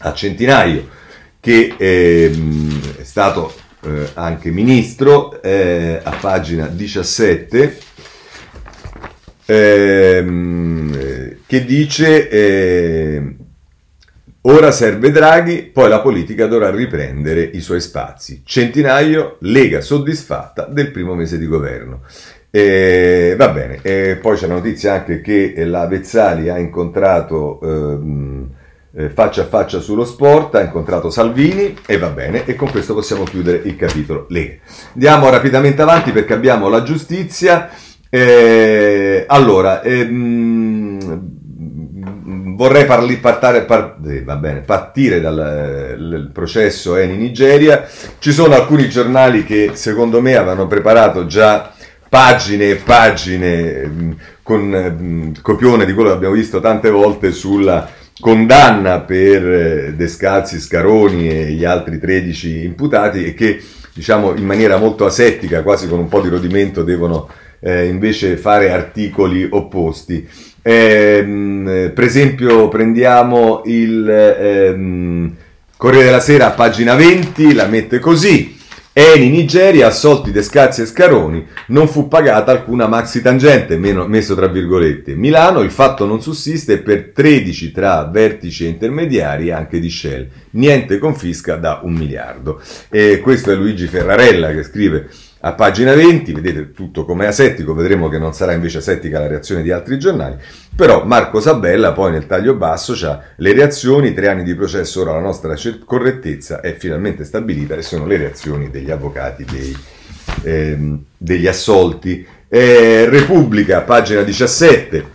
a Centinaio, che ehm, è stato eh, anche ministro, eh, a pagina 17, ehm, che dice eh, ora serve Draghi, poi la politica dovrà riprendere i suoi spazi. Centinaio, Lega soddisfatta del primo mese di governo. Eh, va bene, eh, poi c'è la notizia anche che la Vezzali ha incontrato ehm, eh, faccia a faccia sullo sport, ha incontrato Salvini e va bene, e con questo possiamo chiudere il capitolo Lega. Andiamo rapidamente avanti perché abbiamo la giustizia. Eh, allora, ehm, vorrei parli, partare, par, eh, bene, partire dal processo Eni Nigeria. Ci sono alcuni giornali che secondo me avevano preparato già pagine e pagine mh, con mh, copione di quello che abbiamo visto tante volte sulla condanna per eh, Descalzi, Scaroni e gli altri 13 imputati e che diciamo in maniera molto asettica, quasi con un po' di rodimento, devono eh, invece fare articoli opposti. Eh, per esempio prendiamo il ehm, Corriere della Sera pagina 20, la mette così. Eni Nigeria, assolti Descazzi e Scaroni, non fu pagata alcuna maxi tangente, meno, messo tra virgolette. Milano, il fatto non sussiste per 13 tra vertici e intermediari anche di Shell. Niente confisca da un miliardo. E questo è Luigi Ferrarella che scrive a pagina 20, vedete tutto come asettico, vedremo che non sarà invece asettica la reazione di altri giornali, però Marco Sabella poi nel taglio basso ha le reazioni, tre anni di processo, ora la nostra correttezza è finalmente stabilita e sono le reazioni degli avvocati dei, ehm, degli assolti. Eh, Repubblica, pagina 17,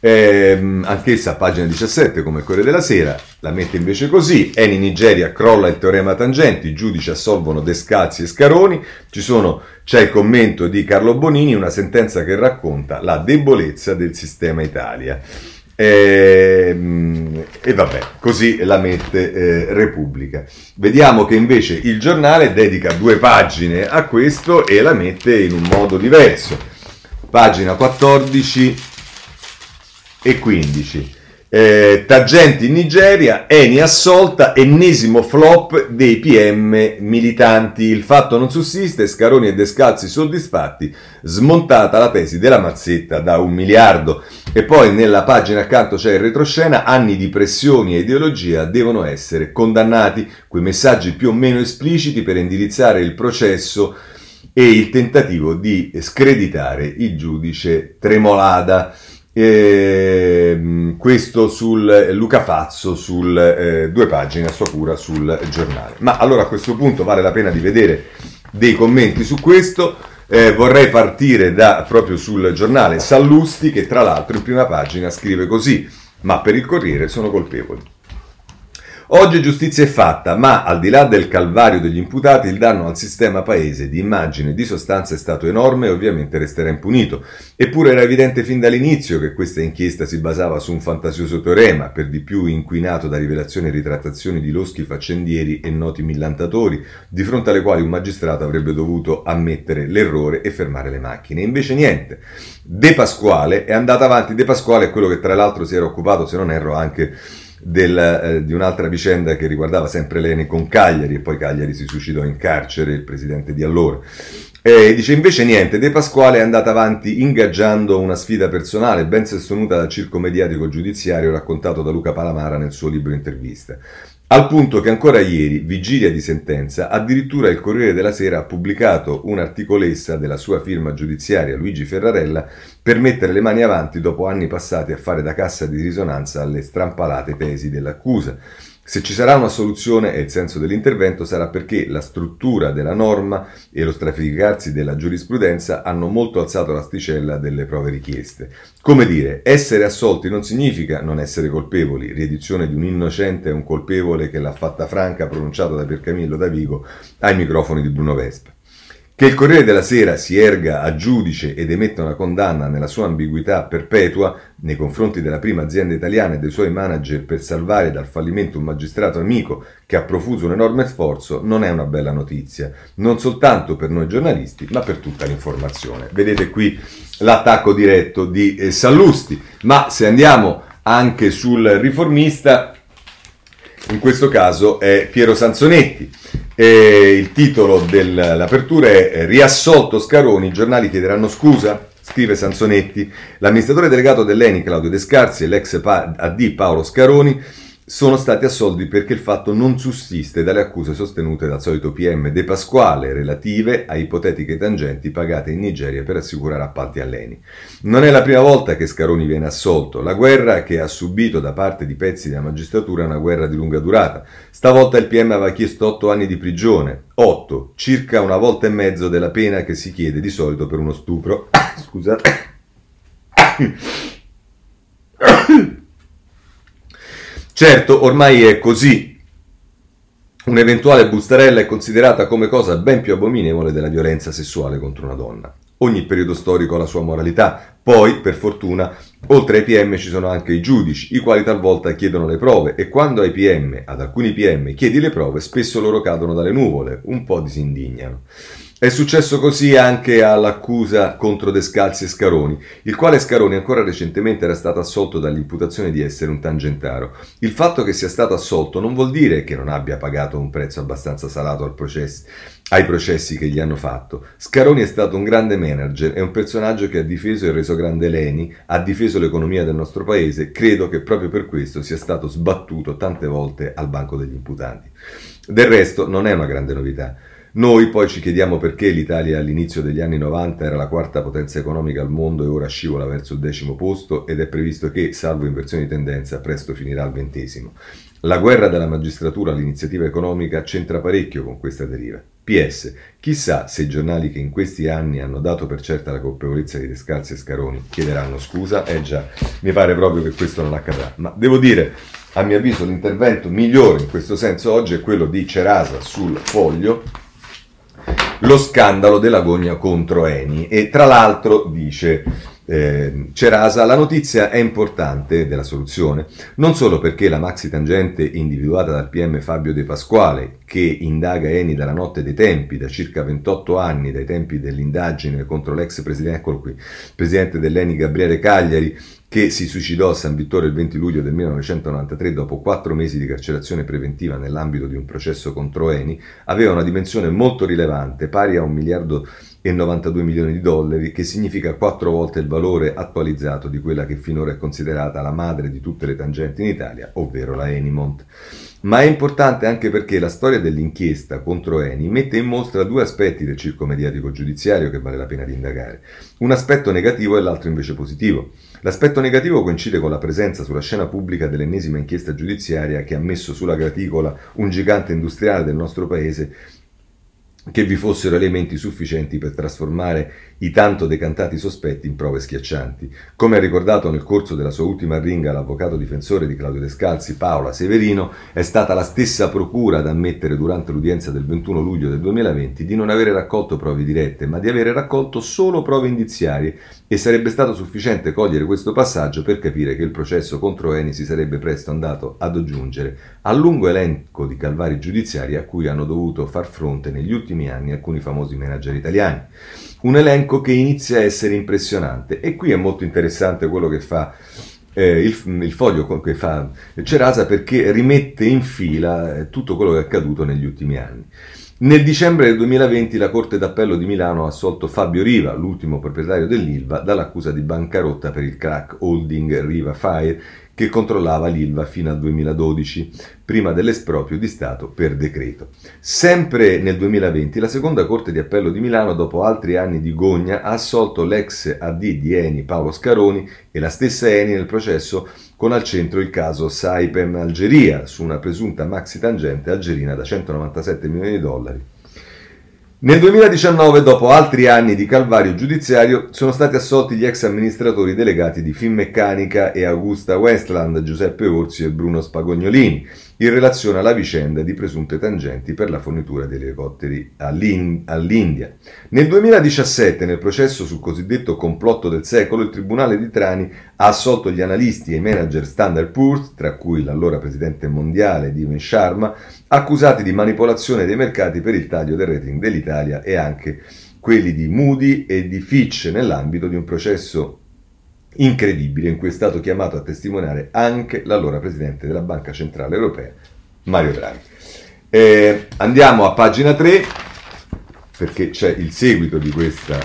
eh, anch'essa pagina 17 come Corriere della Sera, la mette invece così, Eni Nigeria crolla il teorema tangenti, i giudici assolvono Descalzi e Scaroni, sono, c'è il commento di Carlo Bonini, una sentenza che racconta la debolezza del sistema Italia. E, ehm, e vabbè, così la mette eh, Repubblica. Vediamo che invece il giornale dedica due pagine a questo e la mette in un modo diverso. Pagina 14 e 15. Eh, tangenti in Nigeria, Eni assolta, ennesimo flop dei PM militanti. Il fatto non sussiste, Scaroni e Descalzi soddisfatti, smontata la tesi della mazzetta da un miliardo. E poi nella pagina accanto c'è il retroscena, anni di pressioni e ideologia devono essere condannati, quei messaggi più o meno espliciti per indirizzare il processo e il tentativo di screditare il giudice Tremolada. Eh, questo sul Luca Fazzo, sul eh, due pagine a sua cura sul giornale. Ma allora a questo punto vale la pena di vedere dei commenti su questo. Eh, vorrei partire da, proprio sul giornale Sallusti, che tra l'altro in prima pagina scrive così: Ma per il Corriere sono colpevoli. Oggi giustizia è fatta, ma al di là del calvario degli imputati, il danno al sistema paese di immagine e di sostanza è stato enorme e ovviamente resterà impunito. Eppure era evidente fin dall'inizio che questa inchiesta si basava su un fantasioso teorema, per di più inquinato da rivelazioni e ritrattazioni di loschi faccendieri e noti millantatori, di fronte alle quali un magistrato avrebbe dovuto ammettere l'errore e fermare le macchine. Invece niente. De Pasquale è andata avanti. De Pasquale è quello che tra l'altro si era occupato, se non erro, anche del, eh, di un'altra vicenda che riguardava sempre Lene con Cagliari e poi Cagliari si suicidò in carcere, il presidente di allora. E dice invece niente, De Pasquale è andata avanti ingaggiando una sfida personale ben sostenuta dal circo mediatico giudiziario raccontato da Luca Palamara nel suo libro intervista. Al punto che ancora ieri, vigilia di sentenza, addirittura il Corriere della Sera ha pubblicato un'articolessa della sua firma giudiziaria Luigi Ferrarella per mettere le mani avanti dopo anni passati a fare da cassa di risonanza alle strampalate tesi dell'accusa. Se ci sarà una soluzione e il senso dell'intervento sarà perché la struttura della norma e lo stratificarsi della giurisprudenza hanno molto alzato l'asticella delle prove richieste. Come dire, essere assolti non significa non essere colpevoli, riedizione di un innocente e un colpevole che l'ha fatta franca pronunciata da Piercamillo da Vigo ai microfoni di Bruno Vespa. Che il Corriere della Sera si erga a giudice ed emetta una condanna nella sua ambiguità perpetua nei confronti della prima azienda italiana e dei suoi manager per salvare dal fallimento un magistrato amico che ha profuso un enorme sforzo non è una bella notizia, non soltanto per noi giornalisti, ma per tutta l'informazione. Vedete qui l'attacco diretto di eh, Sallusti, ma se andiamo anche sul riformista, in questo caso è Piero Sanzonetti. E il titolo dell'apertura è Riassolto Scaroni, i giornali chiederanno scusa? Scrive Sanzonetti. L'amministratore delegato dell'ENI, Claudio Descarsi, e l'ex AD Paolo Scaroni sono stati assolti perché il fatto non sussiste dalle accuse sostenute dal solito PM De Pasquale relative a ipotetiche tangenti pagate in Nigeria per assicurare appalti all'ENI. Non è la prima volta che Scaroni viene assolto. La guerra che ha subito da parte di pezzi della magistratura è una guerra di lunga durata. Stavolta il PM aveva chiesto 8 anni di prigione. 8, circa una volta e mezzo della pena che si chiede di solito per uno stupro. Scusate. Certo, ormai è così. Un'eventuale bustarella è considerata come cosa ben più abominevole della violenza sessuale contro una donna. Ogni periodo storico ha la sua moralità. Poi, per fortuna, oltre ai PM ci sono anche i giudici, i quali talvolta chiedono le prove e quando ai PM, ad alcuni PM, chiedi le prove, spesso loro cadono dalle nuvole, un po' disindignano. È successo così anche all'accusa contro Descalzi e Scaroni, il quale Scaroni ancora recentemente era stato assolto dall'imputazione di essere un tangentaro. Il fatto che sia stato assolto non vuol dire che non abbia pagato un prezzo abbastanza salato al processo, ai processi che gli hanno fatto. Scaroni è stato un grande manager, è un personaggio che ha difeso e reso grande Leni, ha difeso l'economia del nostro paese, credo che proprio per questo sia stato sbattuto tante volte al banco degli imputanti. Del resto non è una grande novità. Noi poi ci chiediamo perché l'Italia all'inizio degli anni 90 era la quarta potenza economica al mondo e ora scivola verso il decimo posto ed è previsto che, salvo inversione di tendenza, presto finirà al ventesimo. La guerra della magistratura all'iniziativa economica c'entra parecchio con questa deriva. PS, chissà se i giornali che in questi anni hanno dato per certa la colpevolezza di Descalzi e Scaroni chiederanno scusa? Eh già, mi pare proprio che questo non accadrà. Ma devo dire, a mio avviso, l'intervento migliore in questo senso oggi è quello di Cerasa sul foglio, lo scandalo dell'agonia contro Eni. E tra l'altro dice eh, Cerasa, la notizia è importante della soluzione, non solo perché la maxi tangente individuata dal PM Fabio De Pasquale, che indaga Eni dalla notte dei tempi, da circa 28 anni, dai tempi dell'indagine contro l'ex presidente, qui, presidente dell'Eni Gabriele Cagliari, che si suicidò a San Vittorio il 20 luglio del 1993 dopo quattro mesi di carcerazione preventiva nell'ambito di un processo contro Eni, aveva una dimensione molto rilevante, pari a un miliardo e 92 milioni di dollari, che significa quattro volte il valore attualizzato di quella che finora è considerata la madre di tutte le tangenti in Italia, ovvero la Enimont. Ma è importante anche perché la storia dell'inchiesta contro Eni mette in mostra due aspetti del circo mediatico giudiziario che vale la pena di indagare. Un aspetto negativo e l'altro invece positivo. L'aspetto negativo coincide con la presenza sulla scena pubblica dell'ennesima inchiesta giudiziaria che ha messo sulla graticola un gigante industriale del nostro paese che vi fossero elementi sufficienti per trasformare i tanto decantati sospetti in prove schiaccianti. Come ha ricordato nel corso della sua ultima ringa l'avvocato difensore di Claudio Descalzi, Paola Severino, è stata la stessa procura ad ammettere durante l'udienza del 21 luglio del 2020 di non avere raccolto prove dirette, ma di avere raccolto solo prove indiziarie e sarebbe stato sufficiente cogliere questo passaggio per capire che il processo contro Eni si sarebbe presto andato ad aggiungere al lungo elenco di calvari giudiziari a cui hanno dovuto far fronte negli ultimi anni alcuni famosi manager italiani. Un elenco che inizia a essere impressionante e qui è molto interessante quello che fa eh, il, il, foglio che fa Cerasa perché rimette in fila eh, tutto quello che è accaduto negli ultimi anni. Nel dicembre del 2020 la Corte d'Appello di Milano ha assolto Fabio Riva, l'ultimo proprietario dell'Ilva, dall'accusa di bancarotta per il crack holding Riva Fire che controllava l'Ilva fino al 2012, prima dell'esproprio di Stato per decreto. Sempre nel 2020 la seconda Corte di Appello di Milano, dopo altri anni di gogna, ha assolto l'ex AD di Eni Paolo Scaroni e la stessa Eni nel processo con al centro il caso Saipem Algeria su una presunta maxi tangente algerina da 197 milioni di dollari nel 2019, dopo altri anni di calvario giudiziario, sono stati assolti gli ex amministratori delegati di Finmeccanica e Augusta Westland, Giuseppe Orsi e Bruno Spagognolini, in relazione alla vicenda di presunte tangenti per la fornitura di elicotteri all'India. Nel 2017, nel processo sul cosiddetto complotto del secolo, il Tribunale di Trani ha assolto gli analisti e i manager Standard Poor's, tra cui l'allora presidente mondiale Diven Sharma, accusati di manipolazione dei mercati per il taglio del rating dell'Italia e anche quelli di Moody e di Fitch nell'ambito di un processo incredibile in cui è stato chiamato a testimoniare anche l'allora presidente della Banca Centrale Europea, Mario Draghi. Eh, andiamo a pagina 3 perché c'è il seguito di questa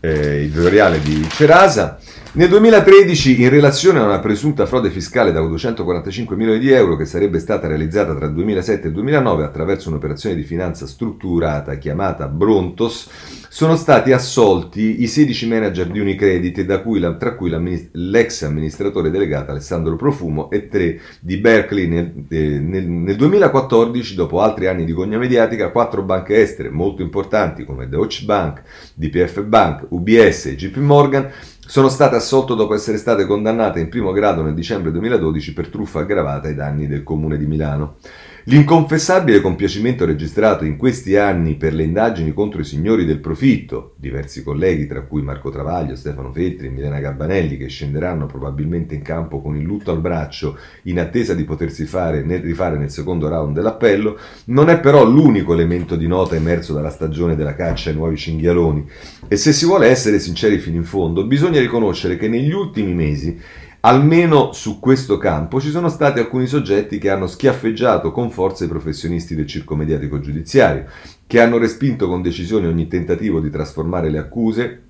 eh, editoriale di Cerasa. Nel 2013, in relazione a una presunta frode fiscale da 245 milioni di euro che sarebbe stata realizzata tra il 2007 e il 2009 attraverso un'operazione di finanza strutturata chiamata Brontos, sono stati assolti i 16 manager di Unicredit, la, tra cui l'ex amministratore delegato Alessandro Profumo e tre di Berkeley. Nel, eh, nel, nel 2014, dopo altri anni di gogna mediatica, quattro banche estere molto importanti come Deutsche Bank, DPF Bank, UBS e JP Morgan sono state assolte dopo essere state condannate in primo grado nel dicembre 2012 per truffa aggravata ai danni del Comune di Milano. L'inconfessabile compiacimento registrato in questi anni per le indagini contro i signori del profitto, diversi colleghi tra cui Marco Travaglio, Stefano Feltri e Milena Gabbanelli che scenderanno probabilmente in campo con il lutto al braccio in attesa di potersi fare, nel, rifare nel secondo round dell'appello, non è però l'unico elemento di nota emerso dalla stagione della caccia ai nuovi cinghialoni. E se si vuole essere sinceri fino in fondo bisogna riconoscere che negli ultimi mesi Almeno su questo campo ci sono stati alcuni soggetti che hanno schiaffeggiato con forza i professionisti del circo mediatico giudiziario, che hanno respinto con decisione ogni tentativo di trasformare le accuse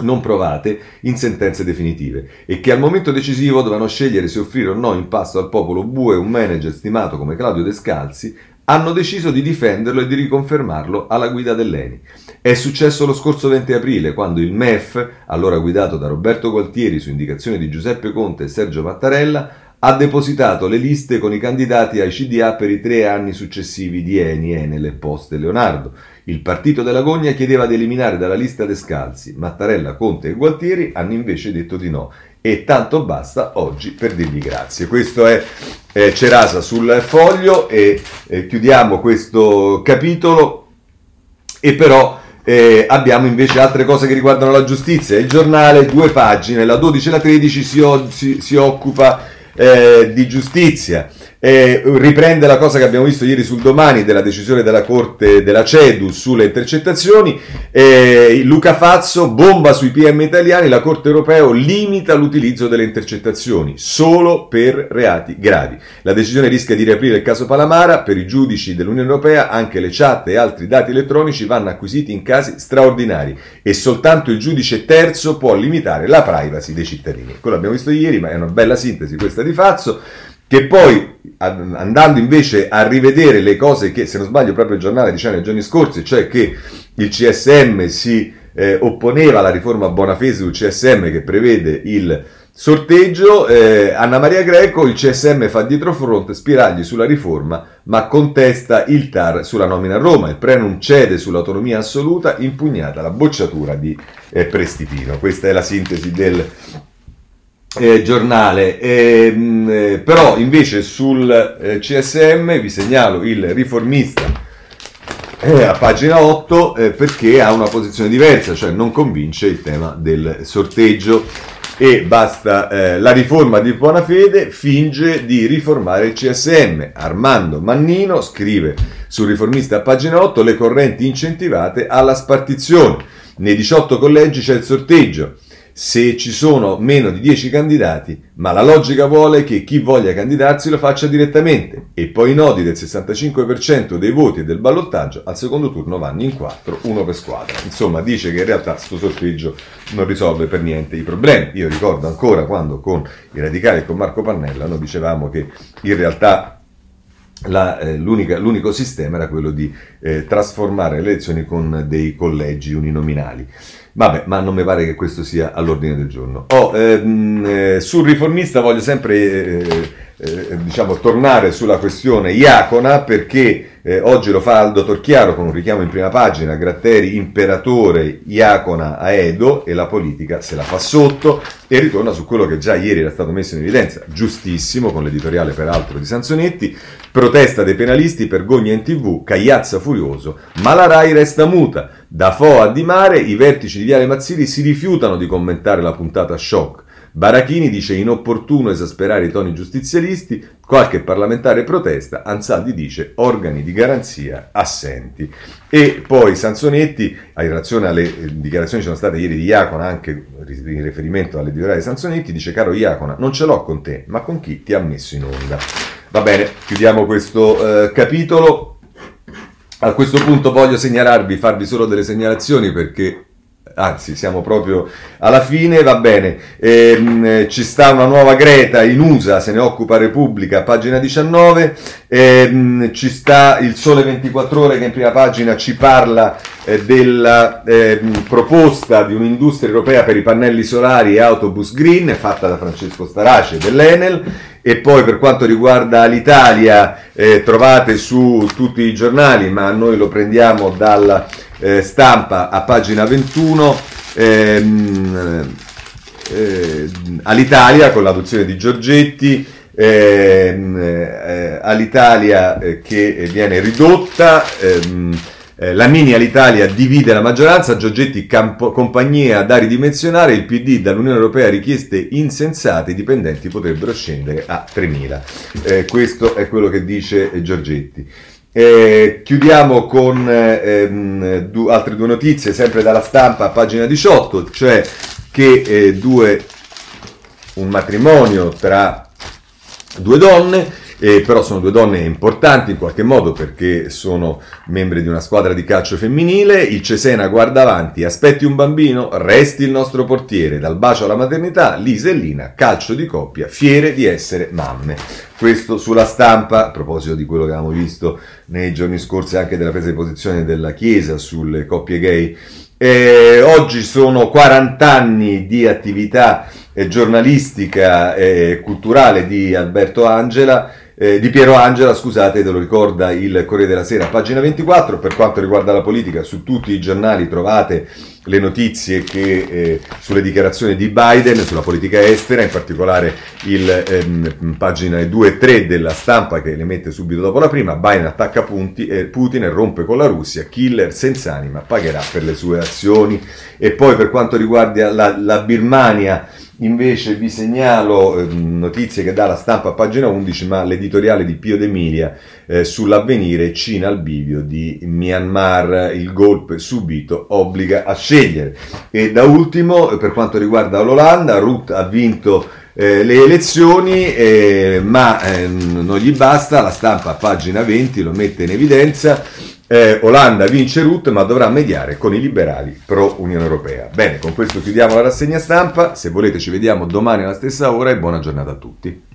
non provate in sentenze definitive e che al momento decisivo dovevano scegliere se offrire o no in pasto al popolo bue un manager stimato come Claudio Descalzi hanno deciso di difenderlo e di riconfermarlo alla guida dell'ENI. È successo lo scorso 20 aprile, quando il MEF, allora guidato da Roberto Gualtieri su indicazione di Giuseppe Conte e Sergio Mattarella, ha depositato le liste con i candidati ai CDA per i tre anni successivi di Eni, Enel e Poste Leonardo. Il partito della Gogna chiedeva di eliminare dalla lista Descalzi. Mattarella, Conte e Gualtieri hanno invece detto di no. E tanto basta oggi per dirgli grazie. Questo è eh, Cerasa sul foglio e eh, chiudiamo questo capitolo. E però eh, abbiamo invece altre cose che riguardano la giustizia. Il giornale, due pagine, la 12 e la 13 si, si, si occupa eh, di giustizia. Eh, riprende la cosa che abbiamo visto ieri sul domani della decisione della Corte della CEDU sulle intercettazioni. Eh, Luca Fazzo bomba sui PM italiani, la Corte europea limita l'utilizzo delle intercettazioni solo per reati gravi. La decisione rischia di riaprire il caso Palamara, per i giudici dell'Unione Europea anche le chat e altri dati elettronici vanno acquisiti in casi straordinari e soltanto il giudice terzo può limitare la privacy dei cittadini. Quello abbiamo visto ieri, ma è una bella sintesi questa di Fazzo che poi andando invece a rivedere le cose che, se non sbaglio, proprio il giornale diceva nei giorni scorsi, cioè che il CSM si eh, opponeva alla riforma Bonafese sul CSM che prevede il sorteggio, eh, Anna Maria Greco, il CSM fa dietro fronte, spiragli sulla riforma, ma contesta il TAR sulla nomina a Roma, il Prenum cede sull'autonomia assoluta, impugnata la bocciatura di eh, Prestipino. Questa è la sintesi del eh, giornale. Ehm, eh, però invece sul eh, CSM vi segnalo il riformista eh, a pagina 8 eh, perché ha una posizione diversa, cioè non convince il tema del sorteggio e basta eh, la riforma di buona fede finge di riformare il CSM. Armando Mannino scrive sul riformista a pagina 8 le correnti incentivate alla spartizione. Nei 18 collegi c'è il sorteggio se ci sono meno di 10 candidati, ma la logica vuole che chi voglia candidarsi lo faccia direttamente e poi i nodi del 65% dei voti e del ballottaggio al secondo turno vanno in 4, uno per squadra. Insomma, dice che in realtà questo sorteggio non risolve per niente i problemi. Io ricordo ancora quando con i radicali e con Marco Pannella noi dicevamo che in realtà la, eh, l'unico sistema era quello di eh, trasformare le elezioni con dei collegi uninominali. Vabbè, ma non mi pare che questo sia all'ordine del giorno. Oh, ehm, eh, sul riformista voglio sempre eh, eh, diciamo, tornare sulla questione Iacona perché eh, oggi lo fa Aldo Torchiaro con un richiamo in prima pagina, Gratteri imperatore Iacona a Edo e la politica se la fa sotto e ritorna su quello che già ieri era stato messo in evidenza, giustissimo, con l'editoriale peraltro di Sanzonetti, protesta dei penalisti per Gogna in tv, Cagliazza furioso, ma la RAI resta muta. Da Fo a Di Mare i vertici di Viale Mazzili si rifiutano di commentare la puntata shock. Barachini dice inopportuno esasperare i toni giustizialisti, qualche parlamentare protesta, Ansaldi dice organi di garanzia assenti. E poi Sansonetti, in relazione alle dichiarazioni che sono state ieri di Iacona, anche in riferimento all'editoriale di Sansonetti, dice caro Iacona, non ce l'ho con te, ma con chi ti ha messo in onda. Va bene, chiudiamo questo eh, capitolo. A questo punto voglio segnalarvi, farvi solo delle segnalazioni perché anzi siamo proprio alla fine, va bene, ehm, ci sta una nuova Greta in USA, se ne occupa Repubblica, pagina 19, ehm, ci sta il Sole 24 ore che in prima pagina ci parla eh, della eh, proposta di un'industria europea per i pannelli solari e autobus green, fatta da Francesco Starace dell'Enel, e poi per quanto riguarda l'Italia eh, trovate su tutti i giornali, ma noi lo prendiamo dalla eh, stampa a pagina 21 ehm, eh, all'Italia con l'adozione di Giorgetti ehm, eh, all'Italia eh, che viene ridotta ehm, eh, la mini all'Italia divide la maggioranza, Giorgetti campo, compagnia da ridimensionare, il PD dall'Unione Europea richieste insensate, i dipendenti potrebbero scendere a 3.000. Eh, questo è quello che dice Giorgetti. Eh, chiudiamo con eh, ehm, du- altre due notizie, sempre dalla stampa, pagina 18, cioè che eh, due, un matrimonio tra due donne eh, però sono due donne importanti in qualche modo perché sono membri di una squadra di calcio femminile. Il Cesena guarda avanti, aspetti un bambino, resti il nostro portiere, dal bacio alla maternità, Lisa e Lina, calcio di coppia, fiere di essere mamme. Questo sulla stampa, a proposito di quello che avevamo visto nei giorni scorsi anche della presa di posizione della Chiesa sulle coppie gay. Eh, oggi sono 40 anni di attività eh, giornalistica e culturale di Alberto Angela eh, di Piero Angela, scusate, te lo ricorda il Corriere della Sera, pagina 24, per quanto riguarda la politica, su tutti i giornali trovate le notizie che, eh, sulle dichiarazioni di Biden sulla politica estera, in particolare il ehm, pagina 2 e 3 della stampa che le mette subito dopo la prima, Biden attacca punti, eh, Putin e rompe con la Russia, killer senza anima pagherà per le sue azioni. E poi per quanto riguarda la, la Birmania, Invece vi segnalo eh, notizie che dà la stampa a pagina 11, ma l'editoriale di Pio D'Emilia eh, sull'avvenire Cina al bivio di Myanmar, il golpe subito obbliga a scegliere. E da ultimo, per quanto riguarda l'Olanda, Ruth ha vinto eh, le elezioni, eh, ma ehm, non gli basta, la stampa a pagina 20 lo mette in evidenza eh, Olanda vince Ruth ma dovrà mediare con i liberali pro Unione Europea. Bene, con questo chiudiamo la rassegna stampa, se volete ci vediamo domani alla stessa ora e buona giornata a tutti.